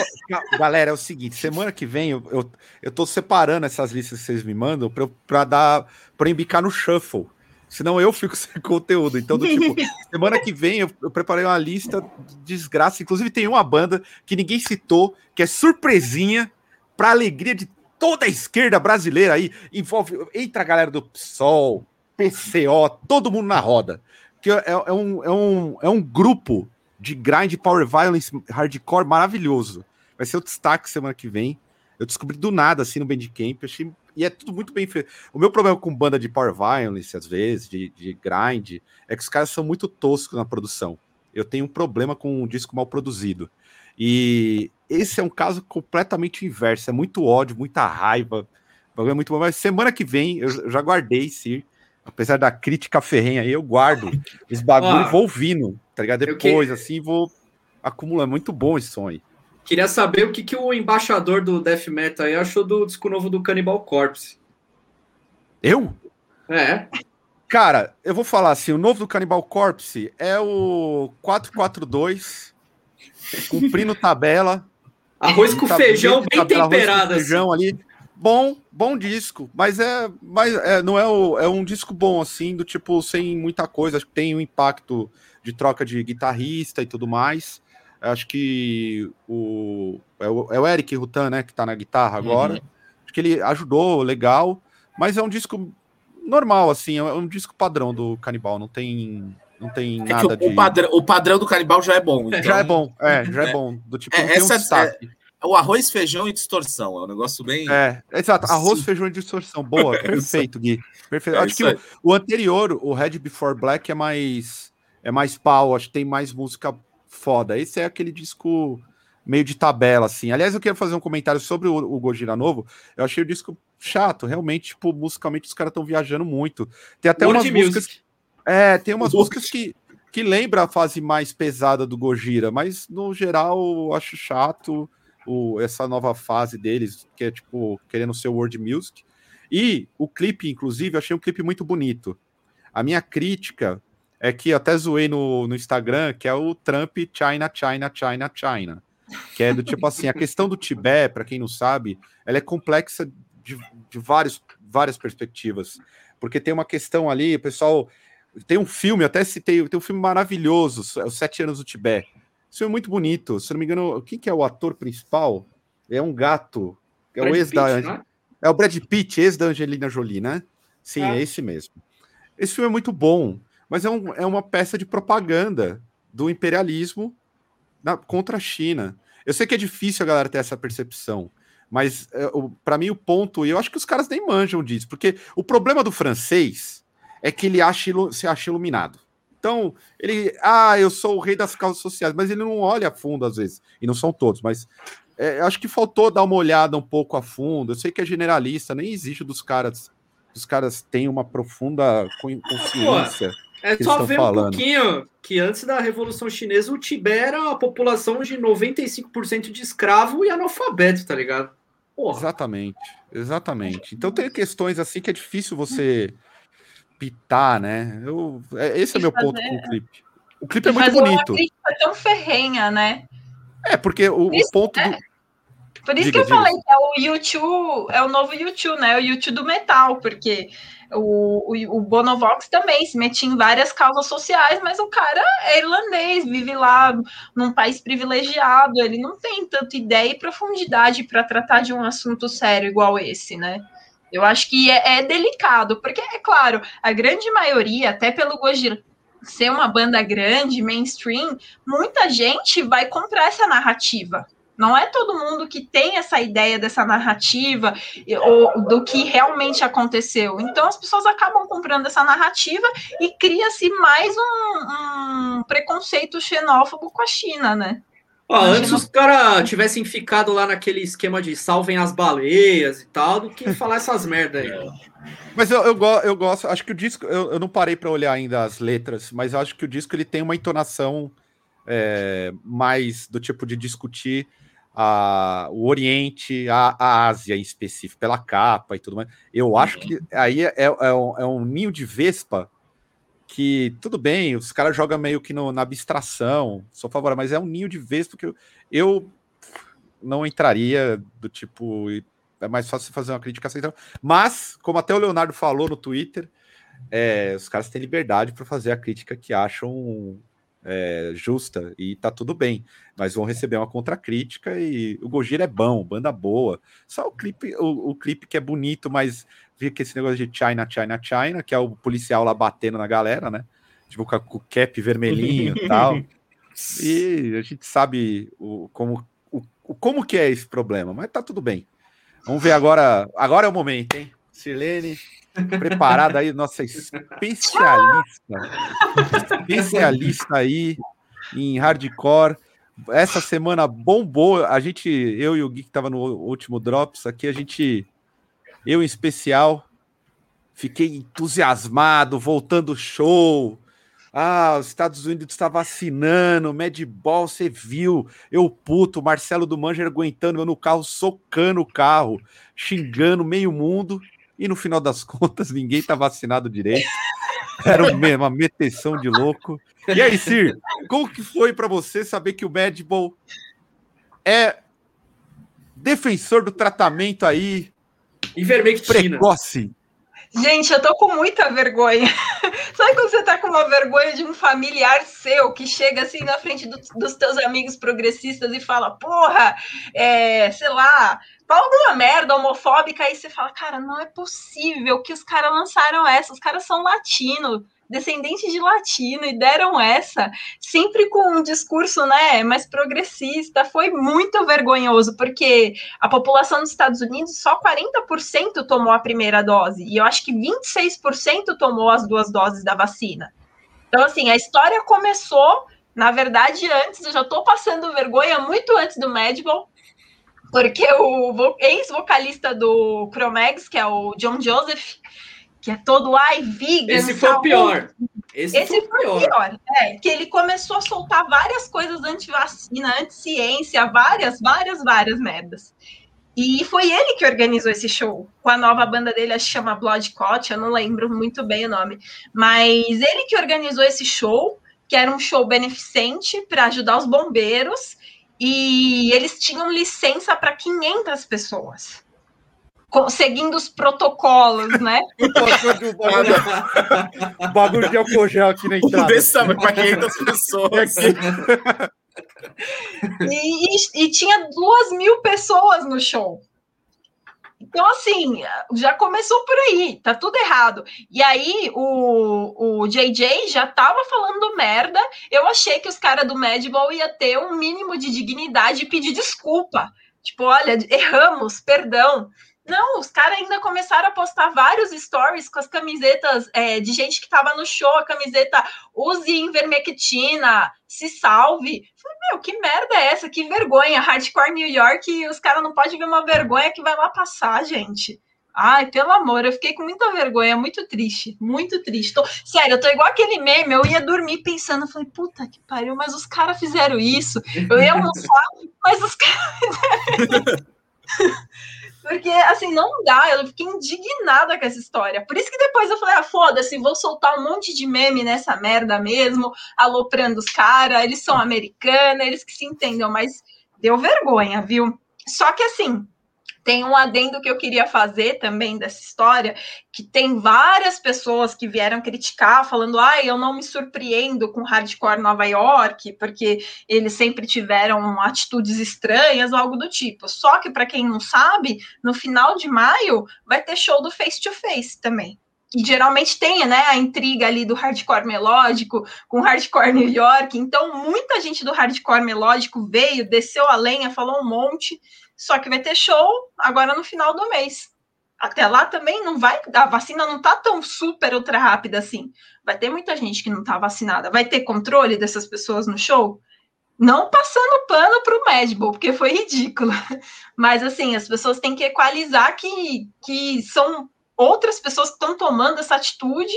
Galera, é o seguinte: semana que vem eu, eu, eu tô separando essas listas que vocês me mandam para dar para embicar no shuffle senão eu fico sem conteúdo. Então, do tipo, semana que vem eu, eu, preparei uma lista de desgraça. Inclusive, tem uma banda que ninguém citou, que é surpresinha, para alegria de toda a esquerda brasileira aí. Envolve. Entra a galera do PSOL, PCO, todo mundo na roda. Que é, é, um, é, um, é um grupo de grind power violence hardcore maravilhoso. Vai ser o destaque semana que vem. Eu descobri do nada assim no Bandcamp, achei e é tudo muito bem feito. O meu problema com banda de power violence, às vezes, de, de grind, é que os caras são muito toscos na produção. Eu tenho um problema com um disco mal produzido. E esse é um caso completamente inverso. É muito ódio, muita raiva. O bagulho é muito bom. Mas semana que vem, eu já guardei, sim. Apesar da crítica ferrenha aí, eu guardo os bagulhos e vou ouvindo, tá ligado? Depois, que... assim, vou acumulando. É muito bom esse som aí.
Queria saber o que, que o embaixador do Death Metal aí achou do disco novo do Cannibal Corpse.
Eu?
É.
Cara, eu vou falar assim: o novo do Cannibal Corpse é o 442, cumprindo tabela.
Arroz com feijão bem tabela, temperado.
Arroz com feijão assim. ali. Bom, bom disco, mas é, mas é, não é, o, é um disco bom assim, do tipo sem muita coisa. Acho que tem um impacto de troca de guitarrista e tudo mais. Acho que o é, o. é o, Eric Rutan, né? Que tá na guitarra agora. Uhum. Acho que ele ajudou, legal. Mas é um disco normal, assim. É um disco padrão do Canibal. Não tem. Não tem é nada
o, de. O padrão, o padrão do Canibal já é bom.
Então... Já é bom, é, já é, é. bom. Do tipo, é,
essa, um é, o arroz, feijão e distorção. É um negócio bem.
É, exato. Arroz, feijão e distorção. Boa, perfeito, Gui. Perfeito. É acho que o, o, anterior, o Red Before Black, é mais. É mais pau, acho que tem mais música foda. Esse é aquele disco meio de tabela, assim. Aliás, eu queria fazer um comentário sobre o, o Gojira novo. Eu achei o disco chato, realmente, tipo, musicalmente os caras estão viajando muito. Tem até World umas músicas. Music. É, tem umas músicas que, que lembra a fase mais pesada do Gojira, mas no geral eu acho chato o, essa nova fase deles, que é tipo, querendo ser world music. E o clipe, inclusive, eu achei um clipe muito bonito. A minha crítica é que até zoei no, no Instagram, que é o Trump China, China, China, China. Que é do tipo assim, a questão do Tibete, para quem não sabe, ela é complexa de, de vários, várias perspectivas. Porque tem uma questão ali, o pessoal. Tem um filme, até citei, tem um filme maravilhoso, Os Sete Anos do Tibete. Esse filme é muito bonito. Se não me engano, quem que é o ator principal? É um gato. É Brad o ex Pitt, da. Né? É o Brad Pitt, ex da Angelina Jolie, né? Sim, é. é esse mesmo. Esse filme é muito bom mas é, um, é uma peça de propaganda do imperialismo na, contra a China. Eu sei que é difícil a galera ter essa percepção, mas é, para mim o ponto, e eu acho que os caras nem manjam disso, porque o problema do francês é que ele acha, se acha iluminado. Então, ele, ah, eu sou o rei das causas sociais, mas ele não olha a fundo às vezes, e não são todos, mas é, acho que faltou dar uma olhada um pouco a fundo. Eu sei que é generalista, nem existe dos caras, os caras têm uma profunda consciência.
É só ver falando. um pouquinho que antes da Revolução Chinesa o Tibete era a população de 95% de escravo e analfabeto, tá ligado?
Porra. Exatamente, exatamente. Então tem questões assim que é difícil você pitar, né? Eu, é, esse é meu ponto com o clipe. O clipe é muito bonito. Uma crítica
tão ferrenha, né?
É, porque o, o ponto é. do...
Por isso diga, que eu diga. falei que é o YouTube, é o novo YouTube, né? O YouTube do metal, porque o, o, o, Bonovox também se metia em várias causas sociais, mas o cara é irlandês, vive lá num país privilegiado, ele não tem tanta ideia e profundidade para tratar de um assunto sério igual esse, né? Eu acho que é, é, delicado, porque, é claro, a grande maioria, até pelo Gojira, ser uma banda grande, mainstream, muita gente vai comprar essa narrativa. Não é todo mundo que tem essa ideia dessa narrativa ou do que realmente aconteceu. Então as pessoas acabam comprando essa narrativa e cria-se mais um, um, preconceito xenófobo com a China, né?
Ó, antes os caras tivessem ficado lá naquele esquema de salvem as baleias e tal, do que falar essas merda aí.
Mas eu, eu, eu gosto, acho que o disco, eu, eu não parei para olhar ainda as letras, mas eu acho que o disco ele tem uma entonação é, mais do tipo de discutir a, o Oriente, a, a Ásia em específico, pela capa e tudo mais. Eu acho que aí é, é, é, um, é um ninho de vespa que tudo bem, os caras jogam meio que no, na abstração, sou favorável, mas é um ninho de vespa que eu, não entraria do tipo. É mais fácil fazer uma crítica central. Mas, como até o Leonardo falou no Twitter, é, os caras têm liberdade para fazer a crítica que acham é, justa e tá tudo bem, mas vão receber uma contracrítica e o Gojira é bom, banda boa. Só o clipe, o, o clipe que é bonito, mas que esse negócio de China, China, China, que é o policial lá batendo na galera, né? Tipo com, o cap vermelhinho e tal. E a gente sabe o, como, o, como que é esse problema, mas tá tudo bem. Vamos ver agora. Agora é o momento, hein? Sirlene, preparada aí, nossa especialista, especialista aí em hardcore. Essa semana bombou, a gente, eu e o Gui que estava no último Drops aqui, a gente, eu em especial, fiquei entusiasmado, voltando show. Ah, os Estados Unidos está vacinando, Madball, você viu? Eu puto, Marcelo do Manger aguentando eu no carro, socando o carro, xingando meio mundo e no final das contas ninguém tá vacinado direito. Era uma meteção de louco. E aí, Sir, como que foi para você saber que o Madball é defensor do tratamento aí
Ivermectina.
precoce?
Gente, eu tô com muita vergonha. Sabe quando você tá com uma vergonha de um familiar seu que chega assim na frente do, dos teus amigos progressistas e fala, porra, é, sei lá, fala alguma merda homofóbica, aí você fala, cara, não é possível que os caras lançaram essa, os caras são latinos descendentes de latino e deram essa, sempre com um discurso né, mais progressista. Foi muito vergonhoso, porque a população dos Estados Unidos só 40% tomou a primeira dose, e eu acho que 26% tomou as duas doses da vacina. Então, assim, a história começou, na verdade, antes, eu já estou passando vergonha muito antes do Madball, porque o ex-vocalista do Chromex, que é o John Joseph, que é todo ai, vegan.
Esse foi o pior. Esse,
Esse foi, foi, o pior. pior. É, que ele começou a soltar várias coisas anti-vacina, anti-ciência, várias, várias, várias merdas. E foi ele que organizou esse show, com a nova banda dele, acho que chama Bloodcott, eu não lembro muito bem o nome. Mas ele que organizou esse show, que era um show beneficente para ajudar os bombeiros, e eles tinham licença para 500 pessoas seguindo os protocolos, né?
o bagulho de álcool gel aqui na entrada.
Desse tamanho, para 500 pessoas.
E, e, e, tinha duas mil pessoas no show. Então, assim, já começou por aí, tá tudo errado. E aí, o, o JJ já tava falando merda. Eu achei que os caras do Madball ia ter um mínimo de dignidade e pedir desculpa. Tipo, olha, erramos, perdão. Não, os caras ainda começaram a postar vários stories com as camisetas é, de gente que tava no show, a camiseta use Invermectina, se salve. Falei, meu, que merda é essa? Que vergonha. Hardcore New York, os caras não podem ver uma vergonha que vai lá passar, gente. Ai, pelo amor, eu fiquei com muita vergonha, muito triste, muito triste. Tô, sério, eu tô igual aquele meme, eu ia dormir pensando, falei, puta que pariu, mas os caras fizeram isso. Eu ia almoçar, mas os caras. Porque, assim, não dá. Eu fiquei indignada com essa história. Por isso que depois eu falei, ah, foda-se, vou soltar um monte de meme nessa merda mesmo, aloprando os caras, eles são americanos, eles que se entendam, mas deu vergonha, viu? Só que, assim, tem um adendo que eu queria fazer também dessa história, que tem várias pessoas que vieram criticar, falando, ah, eu não me surpreendo com hardcore Nova York, porque eles sempre tiveram atitudes estranhas, algo do tipo. Só que, para quem não sabe, no final de maio vai ter show do Face to Face também que geralmente tem, né, a intriga ali do hardcore melódico com hardcore New York. Então, muita gente do hardcore melódico veio, desceu a lenha, falou um monte. Só que vai ter show agora no final do mês. Até lá também não vai, a vacina não tá tão super ultra rápida assim. Vai ter muita gente que não tá vacinada. Vai ter controle dessas pessoas no show? Não passando pano para o porque foi ridículo. Mas assim, as pessoas têm que equalizar que, que são outras pessoas que estão tomando essa atitude,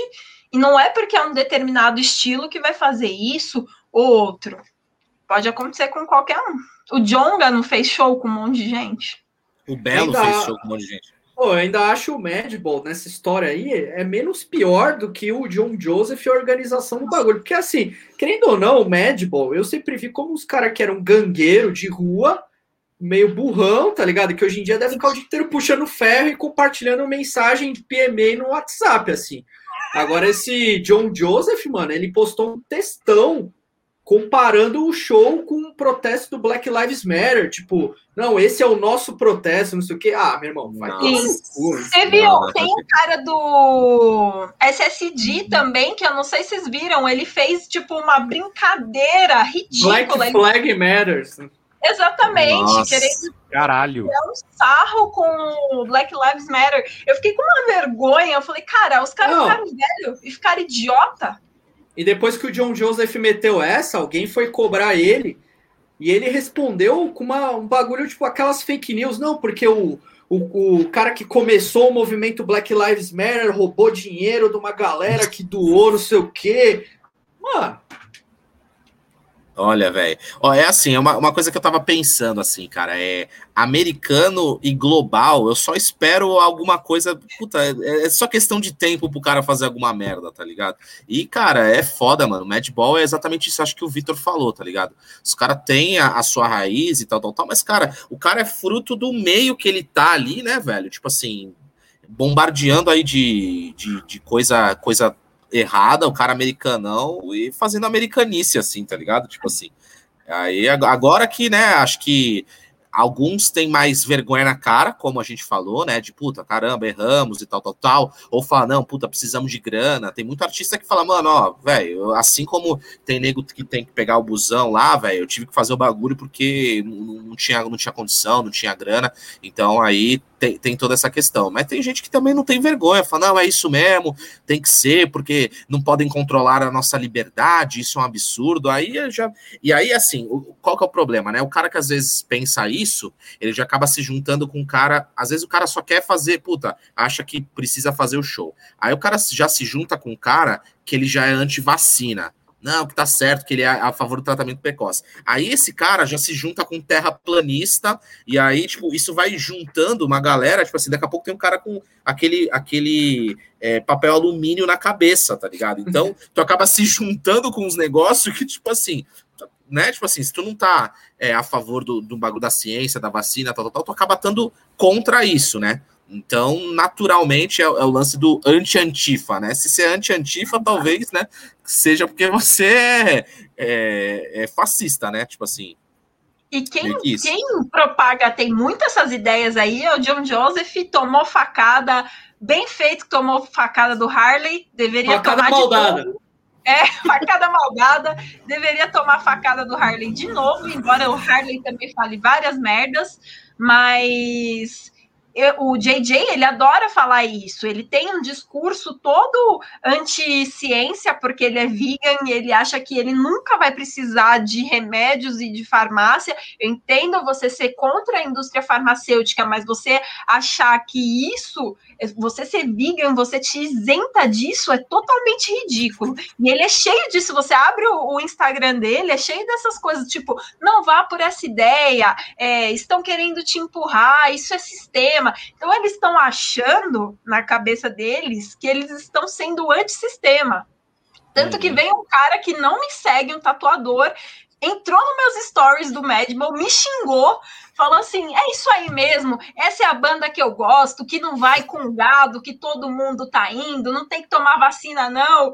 e não é porque é um determinado estilo que vai fazer isso ou outro. Pode acontecer com qualquer um. O Jonga não fez show com um monte de gente.
O Belo ainda, fez show com um monte de gente.
Pô, eu ainda acho o Madball nessa história aí é menos pior do que o John Joseph e a organização do bagulho. Porque assim, querendo ou não, o Madball, eu sempre vi como os caras que eram gangueiro de rua meio burrão, tá ligado? Que hoje em dia deve ficar o dia inteiro puxando ferro e compartilhando mensagem de PMA no WhatsApp, assim. Agora, esse John Joseph, mano, ele postou um textão comparando o show com o protesto do Black Lives Matter. Tipo, não, esse é o nosso protesto, não sei o quê. Ah, meu irmão, vai
Você viu? Tem o cara do SSD também, que eu não sei se vocês viram, ele fez, tipo, uma brincadeira ridícula.
Black Flag Matters.
Exatamente. Nossa,
querendo caralho.
É um sarro com Black Lives Matter. Eu fiquei com uma vergonha. Eu falei, cara, os caras ficaram velho e ficaram idiota.
E depois que o John Joseph meteu essa, alguém foi cobrar ele. E ele respondeu com uma, um bagulho, tipo, aquelas fake news. Não, porque o, o, o cara que começou o movimento Black Lives Matter roubou dinheiro de uma galera que doou não sei o quê. Mano,
Olha, velho. É assim, é uma, uma coisa que eu tava pensando, assim, cara. É americano e global. Eu só espero alguma coisa. Puta, é, é só questão de tempo pro cara fazer alguma merda, tá ligado? E, cara, é foda, mano. Madball é exatamente isso, acho que o Vitor falou, tá ligado? Os caras têm a, a, sua raiz e tal, tal, tal. Mas, cara, o cara é fruto do meio que ele tá ali, né, velho? Tipo assim, bombardeando aí de, de, de coisa, coisa errada, o cara americanão, e fazendo americanice, assim, tá ligado? Tipo assim. Aí agora que, né, acho que Alguns têm mais vergonha na cara, como a gente falou, né? De puta, caramba, erramos e tal, tal, tal. Ou fala, não, puta, precisamos de grana. Tem muito artista que fala, mano, ó, velho, assim como tem nego que tem que pegar o busão lá, velho, eu tive que fazer o bagulho porque não, não, tinha, não tinha condição, não tinha grana. Então aí tem, tem toda essa questão. Mas tem gente que também não tem vergonha, fala, não, é isso mesmo, tem que ser, porque não podem controlar a nossa liberdade, isso é um absurdo. Aí já. E aí, assim, qual que é o problema, né? O cara que às vezes pensa isso ele já acaba se juntando com o cara. Às vezes o cara só quer fazer, puta, acha que precisa fazer o show. Aí o cara já se junta com o cara que ele já é anti-vacina. Não, que tá certo, que ele é a favor do tratamento precoce. Aí esse cara já se junta com terraplanista, e aí, tipo, isso vai juntando uma galera, tipo assim, daqui a pouco tem um cara com aquele, aquele é, papel alumínio na cabeça, tá ligado? Então, tu acaba se juntando com uns negócios que, tipo assim, né? Tipo assim, se tu não tá é, a favor do, do bagulho da ciência, da vacina, tal, tal, tal, tu acaba estando contra isso, né? Então, naturalmente, é, é o lance do anti-antifa, né? Se ser anti-antifa, talvez, né? Seja porque você é, é, é fascista, né? Tipo assim.
E quem, quem propaga, tem muitas essas ideias aí, é o John Joseph, tomou facada, bem feito que tomou facada do Harley, deveria facada tomar maldada. de novo. É, facada maldada. Deveria tomar facada do Harley de novo, embora o Harley também fale várias merdas, mas o JJ, ele adora falar isso. Ele tem um discurso todo anti-ciência, porque ele é vegan e ele acha que ele nunca vai precisar de remédios e de farmácia. Eu entendo você ser contra a indústria farmacêutica, mas você achar que isso você ser vegan, você te isenta disso, é totalmente ridículo. E ele é cheio disso. Você abre o, o Instagram dele, é cheio dessas coisas, tipo, não vá por essa ideia, é, estão querendo te empurrar, isso é sistema. Então, eles estão achando na cabeça deles que eles estão sendo antissistema. Tanto que uhum. vem um cara que não me segue, um tatuador, entrou nos meus stories do Madball, me xingou, falou assim: é isso aí mesmo, essa é a banda que eu gosto, que não vai com gado, que todo mundo tá indo, não tem que tomar vacina, não.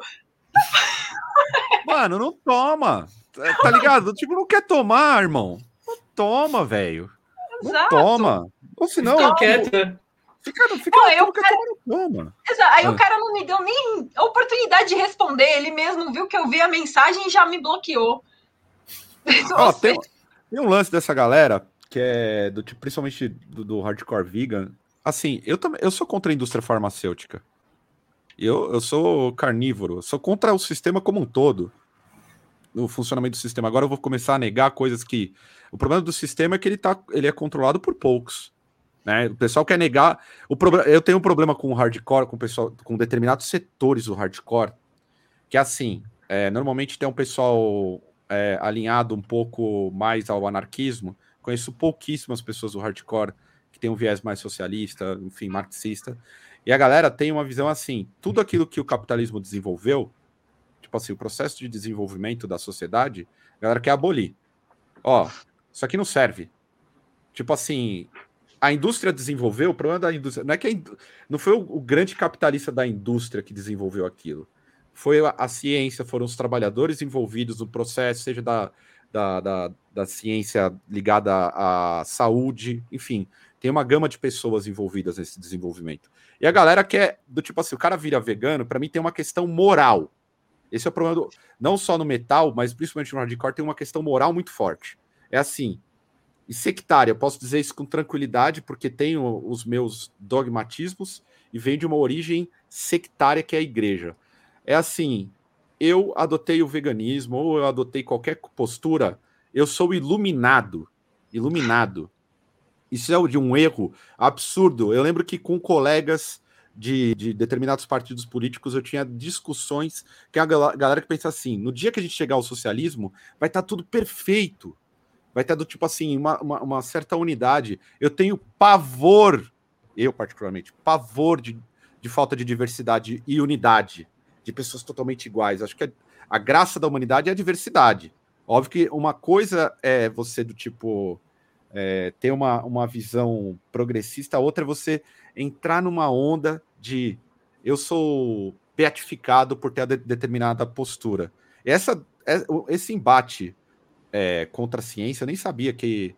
Mano, não toma. É, tá ligado? Tipo, não quer tomar, irmão. Não toma, velho. Não toma. Ou senão.
quieto, né?
Fica, fica
Não, eu,
fica
cara-
mano.
Aí
Ah.
o cara não me deu nem oportunidade de responder. Ele mesmo viu que eu vi a mensagem e já me bloqueou. Então,
Ó,
assim,
tem, tem um lance dessa galera que é do tipo, principalmente do, do hardcore vegan. Assim, eu também eu sou contra a indústria farmacêutica. Eu, eu sou carnívoro, eu sou contra o sistema como um todo. O funcionamento do sistema. Agora eu vou começar a negar coisas que. O problema do sistema é que ele, tá, ele é controlado por poucos. Né? O pessoal quer negar. O problema, eu tenho um problema com o hardcore, com o pessoal, com determinados setores do hardcore, que assim. é, normalmente tem um pessoal é, alinhado um pouco mais ao anarquismo. Conheço pouquíssimas pessoas do hardcore que tem um viés mais socialista, enfim, marxista. E a galera tem uma visão assim: tudo aquilo que o capitalismo desenvolveu, tipo assim, o processo de desenvolvimento da sociedade, a galera quer abolir. Ó, isso aqui não serve. Tipo assim, a indústria desenvolveu, o problema da indústria não é que não foi o, o grande capitalista da indústria que desenvolveu aquilo. Foi a, a ciência, foram os trabalhadores envolvidos no processo, seja da, da, da, da ciência ligada à, saúde, enfim, tem uma gama de pessoas envolvidas nesse desenvolvimento. E a galera quer, do tipo assim, o cara vira vegano, para mim tem uma questão moral. Esse é o problema, do, não só no metal, mas principalmente no hardcore, tem uma questão moral muito forte. É assim, e sectária, eu posso dizer isso com tranquilidade, porque tenho os meus dogmatismos e vem de uma origem sectária que é a igreja. É assim, eu adotei o veganismo ou eu adotei qualquer postura, eu sou iluminado, iluminado. Isso é de um erro absurdo. Eu lembro que com colegas de, de determinados partidos políticos eu tinha discussões que a gal- galera que pensa assim: no dia que a gente chegar ao socialismo, vai estar tudo perfeito. Vai estar do tipo assim, uma, uma, uma certa unidade. Eu tenho pavor, eu particularmente, pavor de, de falta de diversidade e unidade, de pessoas totalmente iguais. Acho que a, a graça da humanidade é a diversidade. Óbvio que uma coisa é você do tipo é, ter uma, uma visão progressista, a outra é você entrar numa onda de eu sou beatificado por ter a de- determinada postura. Essa, é- esse embate é, contra a ciência, eu nem sabia que.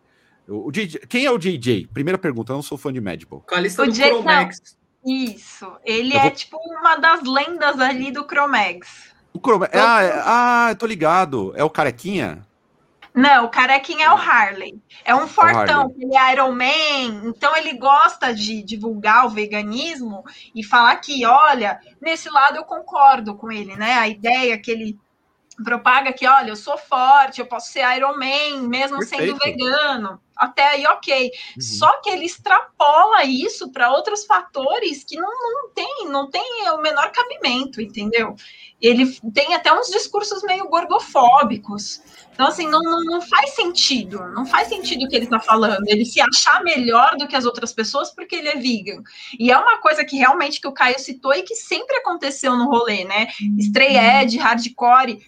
O, o DJ quem é o JJ? Primeira pergunta, eu não sou fã de Madball.
Calista
O
do
Jay-
Chromex.
Isso. Ele
Eu
é
vou-
tipo uma das lendas ali do Cromex.
O Chrome- ah, é- ah, eu tô ligado. É o Carequinha?
Não, o carequinha é o Harley. É um fortão,
Harley.
ele é Iron Man, então ele gosta de divulgar o veganismo e falar que, olha, nesse lado eu concordo com ele, né? A ideia que ele propaga que, olha, eu sou forte, eu posso ser Iron Man, mesmo sendo
Perfeito.
vegano. Até aí, ok.
Uhum.
Só que ele extrapola isso para outros fatores que não, não tem, não tem o menor cabimento, entendeu? Ele tem até uns discursos meio gordofóbicos. Então, assim, não, não, não faz sentido. Não faz sentido o que ele está falando. Ele se achar melhor do que as outras pessoas porque ele é vegan. E é uma coisa que realmente que o Caio citou e que sempre aconteceu no rolê, né? Stray edge, hardcore,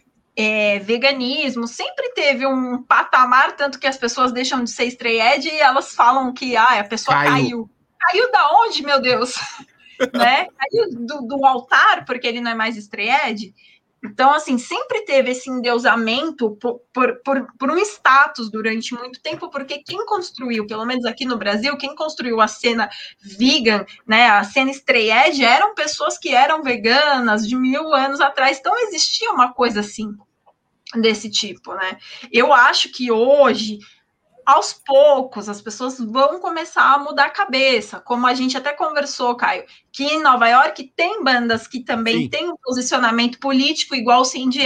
é, veganismo, sempre teve um patamar, tanto que as pessoas deixam de ser edge e elas falam que ah, a pessoa
Caiu.
caiu. Caiu da onde, meu Deus? né? Caiu do, do altar, porque ele não é mais edge. Então, assim, sempre teve esse endeusamento por, por, por, por um status durante muito tempo, porque quem construiu, pelo menos aqui no Brasil, quem construiu a cena vegan, né, a cena edge, eram pessoas que eram veganas de mil anos atrás. Então, existia uma coisa assim, desse tipo, né? Eu acho que hoje aos poucos as pessoas vão começar a mudar a cabeça, como a gente até conversou, Caio, que em Nova York tem bandas que também
Sim.
têm um posicionamento político, igual o Cindy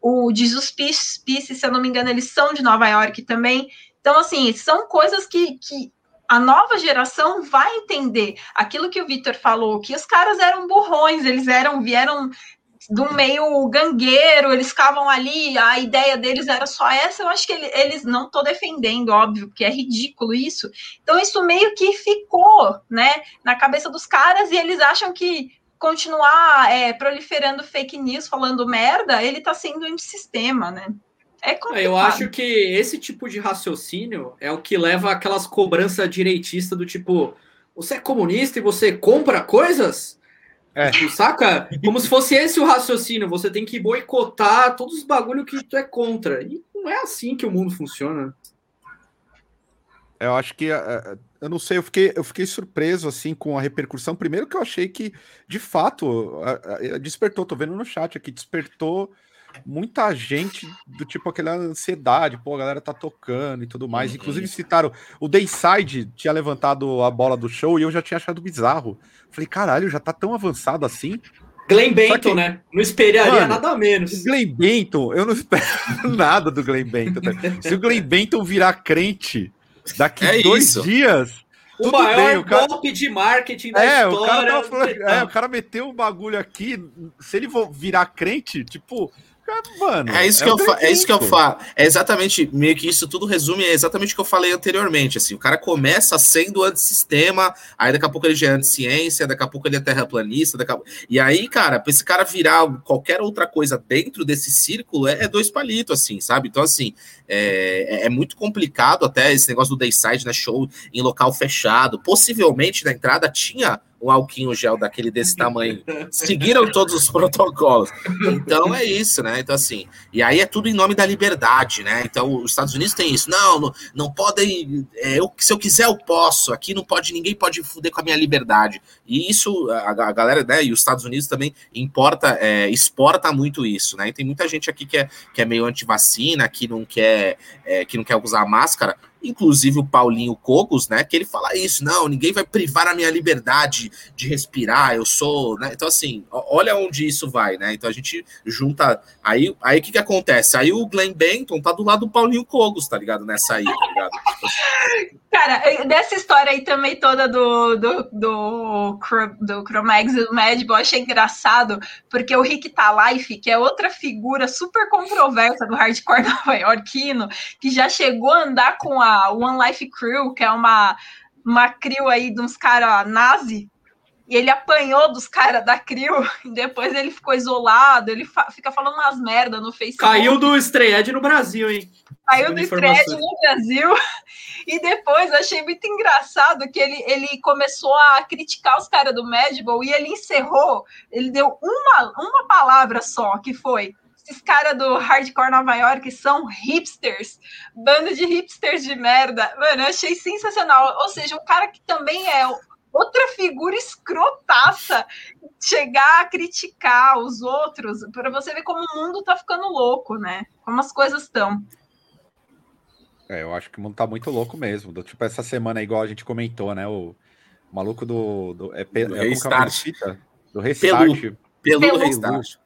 o Jesus Peace, Peace, se eu não me engano, eles são de Nova York também. Então, assim, são coisas que, que a nova geração vai entender. Aquilo que o Victor falou, que os caras eram burrões, eles eram, vieram um meio gangueiro, eles ficavam ali, a ideia deles era só essa, eu acho que ele- eles não estou defendendo, óbvio, porque é ridículo isso. Então, isso meio que ficou, né, na cabeça dos caras e eles acham que continuar é, proliferando fake news, falando merda, ele tá sendo um sistema, né? É complicado.
Eu acho que esse tipo de raciocínio é o que leva aquelas cobranças direitistas do tipo, você é comunista e você compra coisas?
É.
Tipo, saca? Como se fosse esse o raciocínio, você tem que boicotar todos os bagulho que tu é contra. E não é assim que o mundo funciona.
Eu acho que é, é, eu não sei, eu fiquei, eu fiquei surpreso assim com a repercussão. Primeiro que eu achei que, de fato, despertou, tô vendo no chat aqui, despertou muita gente do tipo aquela ansiedade, pô, a galera tá tocando e tudo mais. Uhum. Inclusive citaram o Dayside tinha levantado a bola do show e eu já tinha achado bizarro. Falei, caralho, já tá tão avançado assim.
Glenn Benton, que, né? Não esperaria mano, nada menos.
Glenn Benton, eu não espero nada do Glenn Benton. Se o Glenn Benton virar crente daqui é dois isso. dias.
O maior bem, o cara... golpe de marketing da
é,
história.
O cara, falando, é, o cara meteu um bagulho aqui. Se ele virar crente, tipo,
Mano, é isso, é que eu é isso que eu falo. É exatamente, meio que isso tudo resume, é exatamente o que eu falei anteriormente. Assim, o cara começa sendo antissistema, aí daqui a pouco ele já é anticiência, daqui a pouco ele é terraplanista, daqui a... e aí, cara, pra esse cara virar qualquer outra coisa dentro desse círculo, é, é dois palitos, assim, sabe? Então, assim, é, é, é muito complicado até esse negócio do Dayside, né? Show em local fechado. Possivelmente na entrada tinha um alquinho gel daquele desse tamanho. Seguiram todos os protocolos. Então é isso, né? Então, assim, e aí é tudo em nome da liberdade, né? Então, os Estados Unidos tem isso. Não, não, não podem. É, eu, se eu quiser, eu posso. Aqui não pode, ninguém pode fuder com a minha liberdade. E isso, a, a galera, né? E os Estados Unidos também importa, é, exporta muito isso, né? E tem muita gente aqui que é, que é meio anti-vacina, que não quer, é, que não quer usar máscara inclusive o Paulinho Cogos, né, que ele fala isso, não, ninguém vai privar a minha liberdade de respirar, eu sou, né, então assim, olha onde isso vai, né, então a gente junta, aí, aí o que que acontece? Aí o Glenn Benton tá do lado do Paulinho Cogos, tá ligado, nessa aí, tá ligado?
Cara, dessa história aí também toda do, do, do, do Chromex e do Madball, achei engraçado, porque o Rick Talife, que é outra figura super controversa do hardcore nova-iorquino, que já chegou a andar com a One Life Crew, que é uma, uma crew aí de uns caras nazi, e ele apanhou dos caras da crew, e depois ele ficou isolado, ele fa fica falando umas merda no Facebook.
Caiu do Estreed no Brasil, hein?
Caiu do Estreed no Brasil, e depois achei muito engraçado que ele, ele começou a criticar os caras do Madball, e ele encerrou, ele deu uma, uma palavra só, que foi esses caras do hardcore Nova York são hipsters, bando de hipsters de merda. Mano, eu achei sensacional. Ou seja, um cara que também é outra figura escrotaça chegar a criticar os outros, para você ver como o mundo tá ficando louco, né? Como as coisas estão.
É, eu acho que o mundo tá muito louco mesmo. Do, tipo, essa semana, igual a gente comentou, né? O, maluco do. do é,
do é, restart.
do restart.
Pelo, pelo, pelo restart.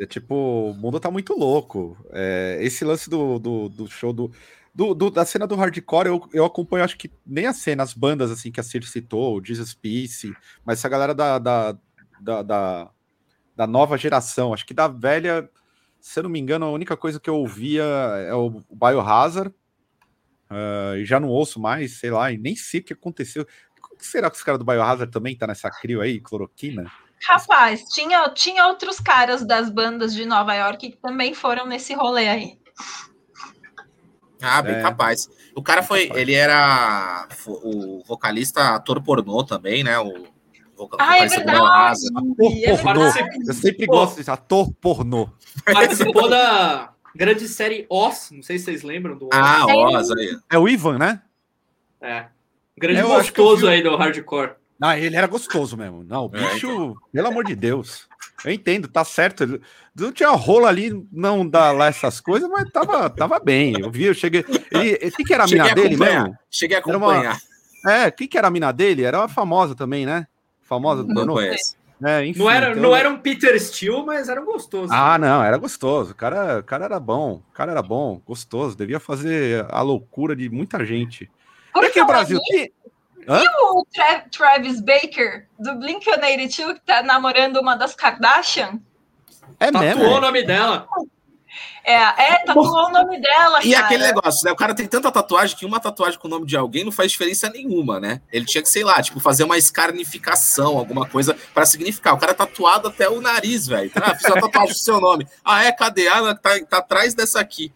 É tipo, o mundo tá muito louco. É, esse lance do, do, do show do, do, do, da cena do hardcore, eu, eu acompanho, acho que nem a cena, as bandas assim que a Cir citou, o Jesus Peace, mas essa galera da, da, da, da, da nova geração, acho que da velha, se eu não me engano, a única coisa que eu ouvia é o Biohazard, uh, e já não ouço mais, sei lá, e nem sei o que aconteceu. Será que os caras do Biohazard também tá nessa crio aí, cloroquina?
Rapaz, tinha, tinha outros caras das bandas de Nova York que também foram nesse rolê aí.
Ah, bem é. capaz. O cara foi, ele era o vocalista ator pornô também, né? O
ah, é verdade.
Ator é pornô. Eu sempre gosto disso, ator pornô.
Participou da grande série Oz, não sei se vocês lembram do
Oz. Ah, Oz aí.
É o Ivan, né?
É. Grande eu gostoso aí do hardcore.
Não, ele era gostoso mesmo. Não, o é, bicho, é, então. pelo amor de Deus. Eu entendo, tá certo. Não tinha rola ali, não dá lá essas coisas, mas tava, tava bem. Eu vi, eu cheguei. Ele, que, que era a mina dele mesmo?
Cheguei a acompanhar.
Uma, é, que, que era a mina dele? Era uma famosa também, né? Famosa do
Não conheço. É, enfim, não, era, então... não era um Peter Steele, mas era gostoso.
Ah, não, era gostoso. O cara, o cara era bom. O cara era bom, gostoso. Devia fazer a loucura de muita gente. Por é que o Brasil tem,
Hã? E o Tra Travis Baker, do Blink-182, que tá namorando uma das Kardashian?
É Tatuou mesmo? o nome dela.
É, é, tatuou o nome dela,
E cara. aquele negócio, né? O cara tem tanta tatuagem que uma tatuagem com o nome de alguém não faz diferença nenhuma, né? Ele tinha que, sei lá, tipo, fazer uma escarnificação, alguma coisa para significar. O cara é tatuado até o nariz, velho. Ah, fiz uma tatuagem com seu nome. Ah, é? Cadê? Ah, tá, tá atrás dessa aqui.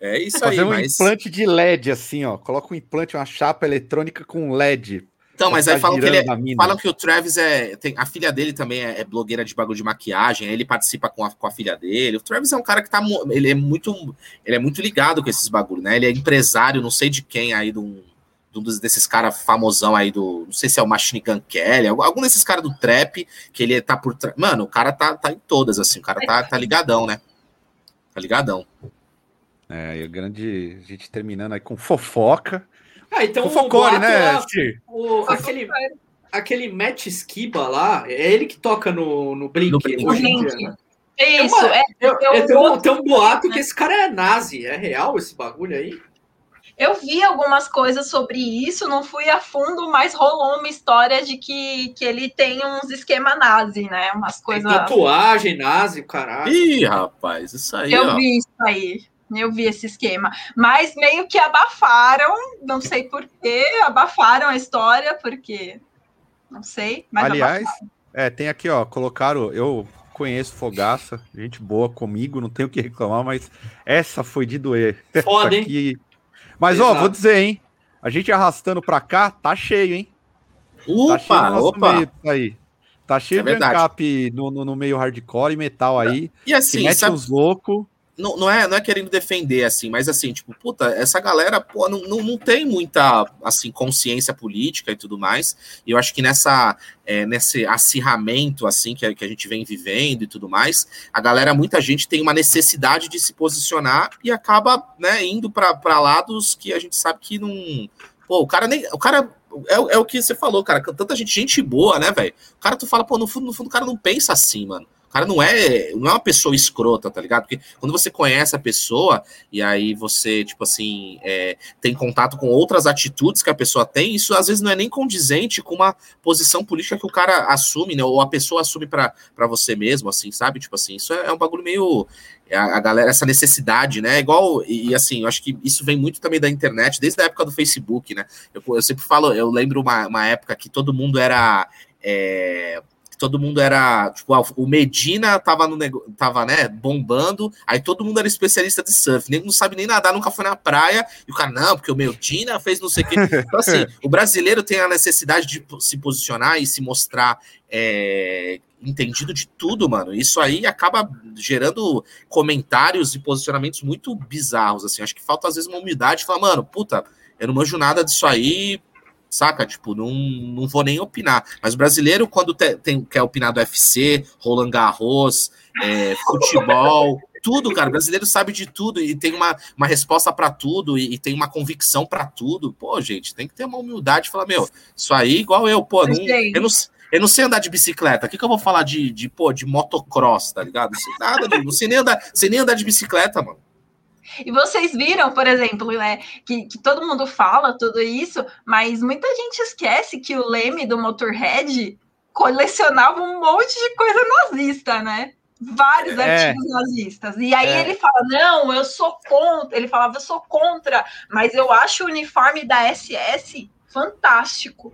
É isso
Fazer
aí.
um mas... implante de LED, assim, ó. Coloca um implante, uma chapa eletrônica com LED.
Então, mas aí falam que, ele é, falam que o Travis é. Tem, a filha dele também é, é, blogueira de bagulho de maquiagem, ele participa com a, com a filha dele. O Travis é um cara que tá. Ele é muito. Ele é muito ligado com esses bagulhos, né? Ele é empresário, não sei de quem aí, de um, um dos, desses caras famosão aí do. Não sei se é o Machine Gun Kelly, algum desses caras do trap, que ele tá por trás. Mano, o cara tá, tá em todas, assim, o cara tá, tá ligadão, né? Tá ligadão.
É, e a grande. A gente terminando aí com fofoca.
Ah, então
Fofocore, né?
lá, o, aquele, aquele Matt Skiba lá, é ele que toca no, no Blink,
No Blink.
hoje em dia, né?
Isso,
uma-
é,
Eu,
eu-
eu, tem, um, tem um boato que esse cara é nazi. É real esse bagulho aí?
Eu vi algumas coisas sobre isso, não fui a fundo, mas rolou uma história de que, que ele tem uns esquema nazi, né? Umas
Tem
coisas.
tatuagem nazi, o caralho.
Ih, rapaz, isso aí,
Eu
ó.
vi isso aí. Eu vi esse esquema. Mas meio que abafaram, não sei por quê, abafaram a história, porque. Não sei. Mas
Aliás, é, tem aqui, ó, colocaram. Eu conheço Fogaça, gente boa comigo, não tenho o que reclamar, mas essa foi de doer.
Foda,
aqui- Mas, ó,
Exato.
vou dizer, hein? A gente arrastando pra cá, tá cheio, hein? Tá cheio
Opa,
no nosso
opa.
meio aí. Tá cheio
É
de
verdade.
ancap no, no, no meio hardcore e metal aí.
E assim,
mete
sabe,
uns loucos.
Não, não, é, não é querendo defender, assim, mas assim, tipo, puta, essa galera, pô, não, não, não tem muita, assim, consciência política e tudo mais, e eu acho que nessa, é, nesse acirramento, assim, que a, que a gente vem vivendo e tudo mais, a galera, muita gente tem uma necessidade de se posicionar e acaba, né, indo para lados que a gente sabe que não... Pô, o cara nem... O cara... É, é o que você falou, cara. Tanta gente, gente boa, né, velho? O cara, tu fala, pô, no fundo, no fundo, o cara não pensa assim, mano. Cara não é, não é uma pessoa escrota, tá ligado? Porque quando você conhece a pessoa e aí você, tipo assim, é, tem contato com outras atitudes que a pessoa tem, isso às vezes não é nem condizente com uma posição política que o cara assume, né? Ou a pessoa assume pra você mesmo, assim, sabe? Tipo assim, isso é, é um bagulho meio. é A, a galera, essa necessidade, né? Igual, e, e assim, eu acho que isso vem muito também da internet, desde a época do Facebook, né? Eu, eu sempre falo, eu lembro uma, uma época que todo mundo era. é, todo mundo era, tipo, ah, o Medina tava no nego... tava, né, bombando, aí todo mundo era especialista de surf, nem não sabe nem nadar, nunca foi na praia, e o cara, não, porque o Medina fez não sei o quê. Então, assim, o brasileiro tem a necessidade de se posicionar e se mostrar é, entendido de tudo, mano. Isso aí acaba gerando comentários e posicionamentos muito bizarros, assim. Acho que falta, às vezes, uma humildade, falar, mano, puta, eu não manjo nada disso aí, saca? Tipo, não, não vou nem opinar. Mas o brasileiro, quando te- tem, quer opinar do UFC, Roland Garros, é, futebol, tudo, cara. Brasileiro sabe de tudo e tem uma, uma resposta pra tudo e, e tem uma convicção pra tudo. Pô, gente, tem que ter uma humildade e falar, meu, isso aí, igual eu, pô, não, eu, não, eu não sei andar de bicicleta. O que, que eu vou falar de, de, pô, de motocross, tá ligado? Não sei nada, não sei nem andar, sei nem andar de bicicleta, mano.
E vocês viram, por exemplo, né, que, que todo mundo fala tudo isso, mas muita gente esquece que o Leme do Motorhead colecionava um monte de coisa nazista, né? Vários
É.
artigos nazistas. E aí
É.
ele fala: não, eu sou contra. Ele falava, eu sou contra, mas eu acho o uniforme da SS fantástico.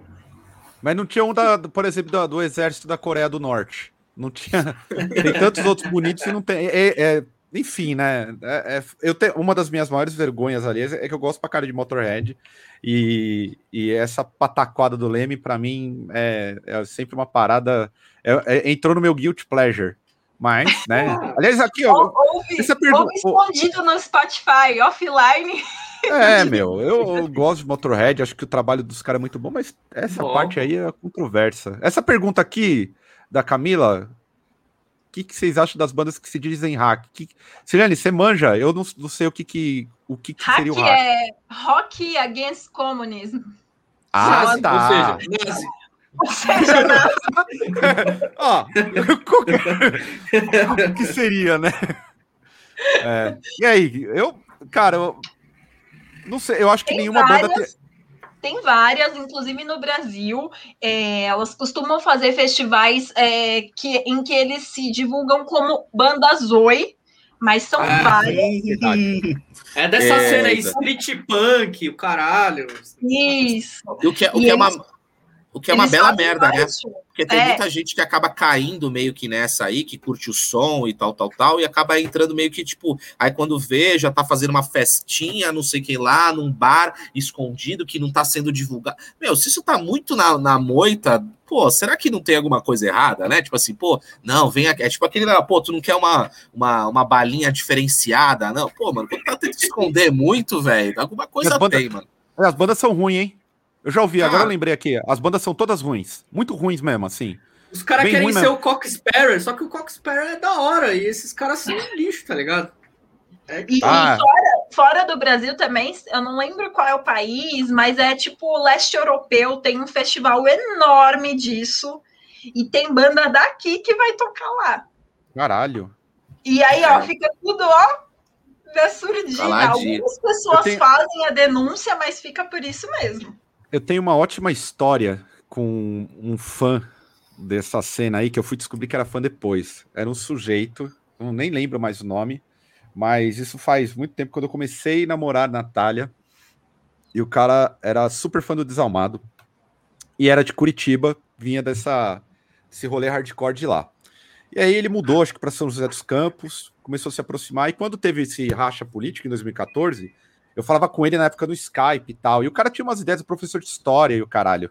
Mas não tinha um, da, do- por exemplo, da- do, exército da Coreia do Norte. Não tinha. Tem tantos outros bonitos e não tem. é- é- enfim, né? É- é- eu tenho, uma das minhas maiores vergonhas ali é que eu gosto pra cara de Motorhead. E, e essa pataquada do Leme, pra mim, é, é sempre uma parada. é- é- entrou no meu guilt pleasure. Mas, né? Aliás, aqui, ó.
Ou, ouve,
essa pergunta-
ouve escondido no Spotify, offline.
É, meu, eu, eu gosto de Motorhead, acho que o trabalho dos caras é muito bom, mas essa
Bom.
parte aí é controversa. Essa pergunta aqui da Camila, que, que vocês acham das bandas que se dizem hack? Que, Sirene, você manja? Eu não, não sei o que, que, o que, que
Hack
seria o hack.
é rock against communism.
Ah,
Nazi,
tá.
Ou seja, nazi.
Ou seja, na-
Ó, o que seria, né? É, E aí, eu, cara, eu não sei, eu acho que
Tem
nenhuma banda tem,
várias, tem várias, inclusive no Brasil. é, elas costumam fazer festivais é, que, em que eles se divulgam como banda Zoe, mas são
Ah,
várias.
É dessa
É,
cena aí, street punk, o caralho.
Isso.
E o que é, o que é uma, o que é uma
Eles
bela merda, né? Porque tem
É.
muita gente que acaba caindo meio que nessa aí, que curte o som e tal, tal, tal, e acaba entrando meio que, tipo, aí quando vê, já tá fazendo uma festinha, não sei o que lá, num bar escondido, que não tá sendo divulgado. Meu, se isso tá muito na, na moita, pô, será que não tem alguma coisa errada, né? Tipo assim, pô, não, vem aqui. É tipo aquele lá, pô, tu não quer uma, uma, uma balinha diferenciada? Não, pô, mano, quando tá tentando esconder muito, velho, alguma coisa
bandas-
tem, mano.
As bandas são ruins, hein? Eu já ouvi, agora eu lembrei aqui. As bandas são todas ruins. Muito ruins mesmo, assim.
Os caras querem
ruim
ser
mesmo.
o Cock Sparrow, só que o Cock Sparrow é da hora. E esses caras são um lixo, tá ligado? É
E, e
Ah.
fora, fora do Brasil também, eu não lembro qual é o país, mas é tipo o leste europeu, tem um festival enorme disso. E tem banda daqui que vai tocar lá.
Caralho.
E aí, ó, fica tudo, ó, surdinho.
Caladinho.
Algumas pessoas
tenho-
fazem a denúncia, mas fica por isso mesmo.
Eu tenho uma ótima história com um fã dessa cena aí, que eu fui descobrir que era fã depois. Era um sujeito, eu nem lembro mais o nome, mas isso faz muito tempo quando eu comecei a namorar a Natália. E o cara era super fã do Desalmado. E era de Curitiba, vinha dessa esse rolê hardcore de lá. E aí ele mudou, acho que para São José dos Campos, começou a se aproximar. E quando teve esse racha político em 2014, eu falava com ele na época no Skype e tal. E o cara tinha umas ideias professor de história e o caralho.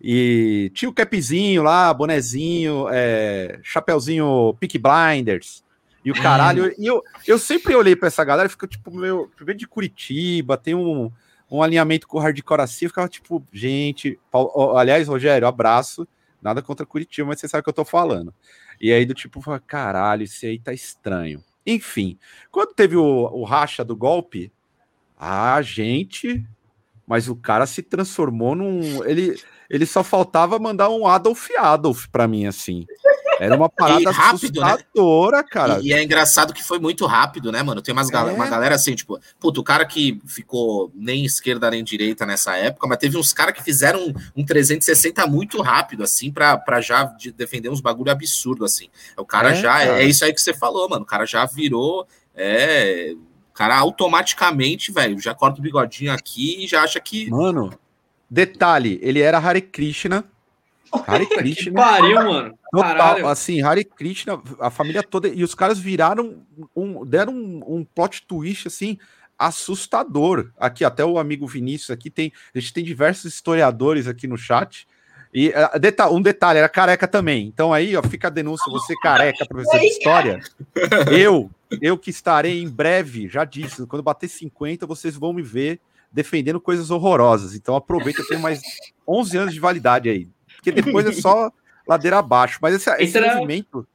E tinha o capzinho lá, bonezinho, é, chapeuzinho Peak Blinders e o caralho. E eu, eu sempre olhei pra essa galera e fico tipo, meu, vem de Curitiba, tem um, um alinhamento com o hardcore assim. Eu ficava tipo, gente. Paulo- aliás, Rogério, abraço. Nada contra Curitiba, mas você sabe o que eu tô falando. E aí, do tipo, caralho, isso aí tá estranho. Enfim, quando teve o, o racha do golpe, a gente. Mas o cara se transformou num. Ele, ele só faltava mandar um Adolf Adolf pra mim, assim. Era uma parada
rápido, né?
assustadora, cara.
E, e é engraçado que foi muito rápido, né, mano? Tem umas
É.
uma galera assim, tipo, puto, o cara que ficou nem esquerda nem direita nessa época, mas teve uns caras que fizeram um, um 360 muito rápido, assim, pra, pra já de- defender uns bagulho absurdo, assim. O cara
É,
já, é-
cara.
é, isso aí que você falou, mano. O cara já virou, é. O cara automaticamente, velho, já corta o bigodinho aqui e já acha que.
Mano, detalhe, ele era Hare Krishna. Hare
Que
Krishna.
pariu, mano.
Total,
Caralho.
assim, Hare Krishna, a família toda, e os caras viraram, um, deram um, um plot twist, assim, assustador. Aqui, até o amigo Vinícius aqui tem, a gente tem diversos historiadores aqui no chat, e ah, deta- um detalhe, era careca também, então aí, ó, fica a denúncia, você careca, professor de história, eu, eu que estarei em breve, já disse, quando bater 50, vocês vão me ver defendendo coisas horrorosas, então aproveita, eu tenho mais 11 anos de validade aí, porque depois é só ladeira abaixo. Mas esse, esse
Entra-
movimento.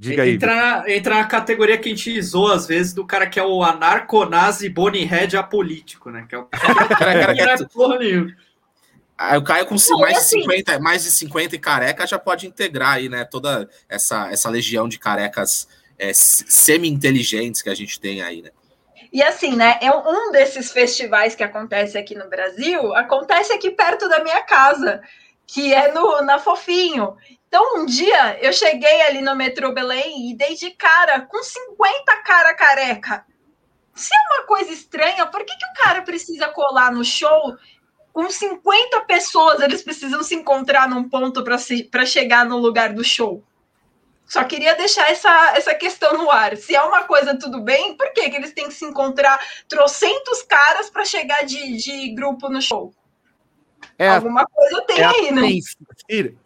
Diga aí.
Entra na, entra na categoria que a gente zoa às vezes do cara que é o anarconazi bonehead apolítico, né? Que é o cara
Cara,
que não é porra nenhuma.
Aí o Caio com
Não,
mais, de
assim-
50, mais de 50 e careca já pode integrar aí, né? Toda essa, essa legião de carecas é, semi-inteligentes que a gente tem aí, né?
E assim, né? É um desses festivais que acontece aqui no Brasil, acontece aqui perto da minha casa, que é no, na Fofinho. Então, um dia eu cheguei ali no metrô Belém e dei de cara com 50 cara careca. Se é uma coisa estranha, por que, que o cara precisa colar no show com 50 pessoas? Eles precisam se encontrar num ponto para chegar no lugar do show. Só queria deixar essa, essa questão no ar. Se é uma coisa tudo bem, por que, que eles têm que se encontrar trocentos caras para chegar de, de grupo no show?
É, a-
Alguma coisa tem
é,
aí, né?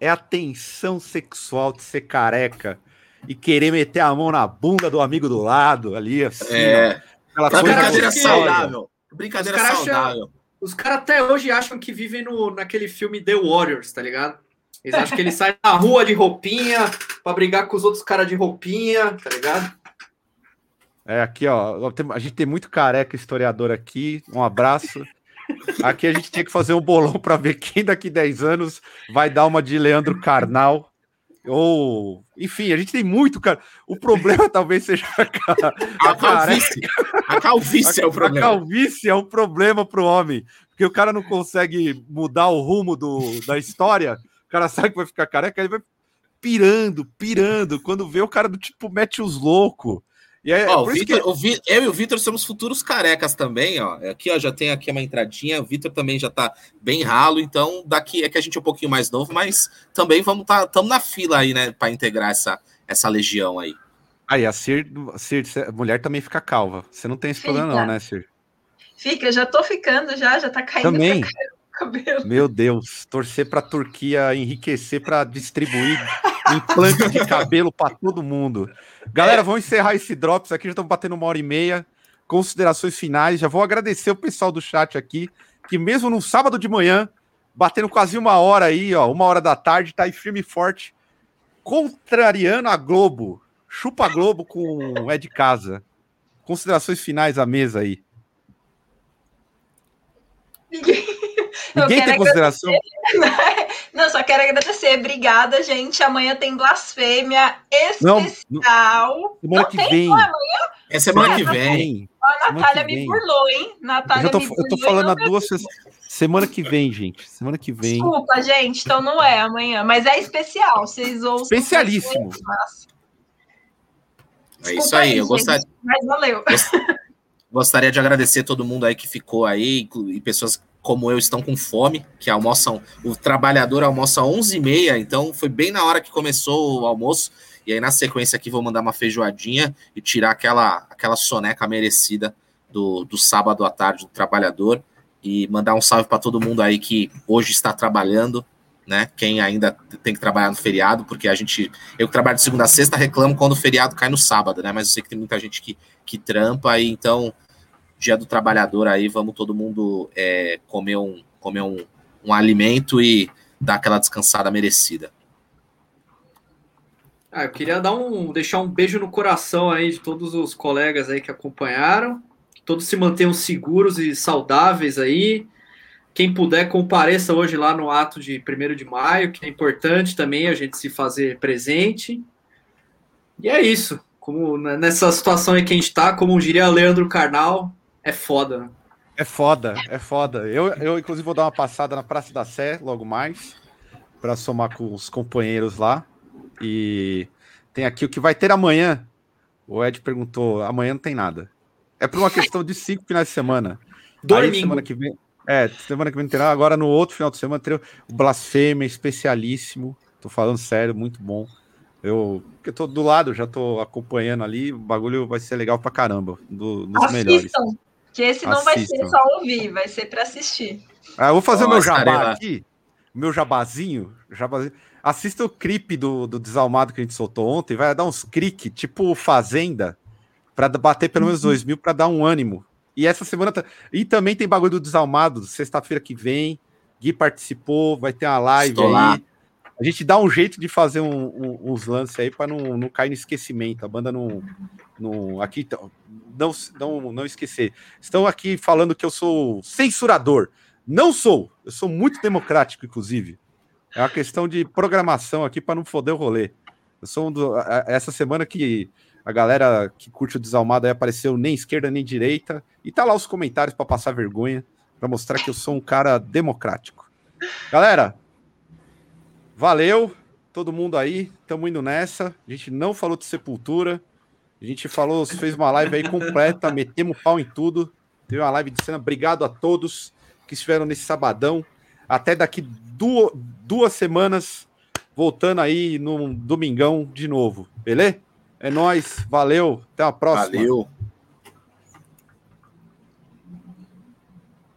é a tensão sexual de ser careca e querer meter a mão na bunda do amigo do lado ali, assim. ó.
É,
Aquela
uma
coisa
brincadeira
gostosa.
saudável. Brincadeira
caras acham-
saudável.
Os caras até hoje acham que vivem no, naquele filme The Warriors, tá ligado? Eles acham que eles saem na rua de roupinha pra brigar com os outros caras de roupinha, tá ligado?
É, aqui, ó. A gente tem muito careca historiador aqui. Um abraço. Aqui a gente tem que fazer um bolão para ver quem daqui 10 anos vai dar uma de Leandro Carnal. Ou, enfim, a gente tem muito, cara. O problema talvez seja a, ca-
A
a
calvície. A calvície é o
A
problema.
calvície é um problema pro homem, porque o cara não consegue mudar o rumo do, da história. O cara sabe que vai ficar careca, ele vai pirando, pirando. Quando vê o cara do tipo mete os loucos. E é,
Ó, o Vitor-
que
o Vi- eu e o Vitor somos futuros carecas também, ó. Aqui, ó, já tem aqui uma entradinha. O Vitor também já tá bem ralo, então daqui é que a gente é um pouquinho mais novo, mas também vamos tá, estamos na fila aí, né, para integrar essa, essa legião aí.
aí a Cir, Cir, a mulher também fica calva. Você não tem esse problema não, né, Cir?
Fica, já tô ficando já, já tá caindo
Também. Meu Deus, torcer para a Turquia enriquecer para distribuir implante de cabelo para todo mundo. Galera, vamos encerrar esse drops aqui, já estamos batendo uma hora e meia. Considerações finais, já vou agradecer o pessoal do chat aqui, que mesmo no sábado de manhã batendo quase uma hora aí, ó, uma hora da tarde, tá aí firme e forte, contrariando a Globo. Chupa a Globo com é de casa. Considerações finais à mesa aí.
Ninguém, Eu
tem consideração.
Não, só quero agradecer. Obrigada, gente. Amanhã tem blasfêmia
Não,
especial.
semana
Não
que
tem,
vem.
não é
É semana que vem.
A Natália me burlou, hein?
Eu,
Natália
já tô,
me
eu
burlou.
tô
e
falando
não
há duas se- semana que vem, gente. Semana que vem.
Desculpa, gente. Então não é amanhã. Mas é especial. Vocês ouçam.
Especialíssimo.
É isso aí. Eu
gente,
gostaria,
Mas valeu.
gostaria de agradecer todo mundo aí que ficou aí, e pessoas como eu estão com fome, que almoçam, o trabalhador almoça às 11h30, então foi bem na hora que começou o almoço, e aí na sequência aqui vou mandar uma feijoadinha e tirar aquela, aquela soneca merecida do, do sábado à tarde do trabalhador, e mandar um salve para todo mundo aí que hoje está trabalhando, né, quem ainda tem que trabalhar no feriado, porque a gente, eu que trabalho de segunda a sexta, reclamo quando o feriado cai no sábado, né, mas eu sei que tem muita gente que, que trampa, e então dia do trabalhador aí, vamos todo mundo é, comer, um, comer um, um alimento e dar aquela descansada merecida.
Ah, eu queria dar um, deixar um beijo no coração aí de todos os colegas aí que acompanharam. Que todos se mantenham seguros e saudáveis aí. Quem puder, compareça hoje lá no ato de 1 de maio, que é importante também a gente se fazer presente. E é isso. Como nessa situação aí que a gente tá, como diria Leandro Carnal, é foda. né?
É foda, é foda. Eu, eu, inclusive, vou dar uma passada na Praça da Sé logo mais, para somar com os companheiros lá. E tem aqui o que vai ter amanhã. O Ed perguntou: amanhã não tem nada. É por uma questão de cinco finais de semana. Aí,
Domingo.
semana que vem. É, semana que vem não tem nada. Agora no outro final de semana tem o Blasfêmia, especialíssimo. Tô falando sério, muito bom. Eu, porque eu tô do lado, já tô acompanhando ali. O bagulho vai ser legal pra caramba. Do, dos melhores.
Que esse não vai ser só ouvir, vai ser para assistir.
Ah, eu vou fazer o
Ó,
meu jabá aqui. O meu jabazinho. jabazinho. Assista o clipe do, do Desalmado que a gente soltou ontem. Vai dar uns clique, tipo Fazenda, pra bater pelo menos dois mil, pra dar um ânimo. E essa semana. tá- E também tem bagulho do Desalmado, sexta-feira que vem. Gui participou, vai ter uma live
Estou
aí.
lá.
A gente dá um jeito de fazer um- um- uns lances aí pra não, não cair no esquecimento. A banda não. não aqui, não, não, não esquecer. Estão aqui falando que eu sou censurador. Não sou. Eu sou muito democrático, inclusive. É uma questão de programação aqui para não foder o rolê. Eu sou um do, essa semana que a galera que curte o Desalmado aí apareceu nem esquerda nem direita. E tá lá os comentários para passar vergonha, para mostrar que eu sou um cara democrático. Galera, valeu. Todo mundo aí, estamos indo nessa. A gente não falou de sepultura. A gente falou, fez uma live aí completa, metemos pau em tudo. Teve uma live de cena. Obrigado a todos que estiveram nesse sabadão. Até daqui duas, duas semanas, voltando aí no domingão de novo. Beleza? É nóis, valeu, até a próxima.
Valeu.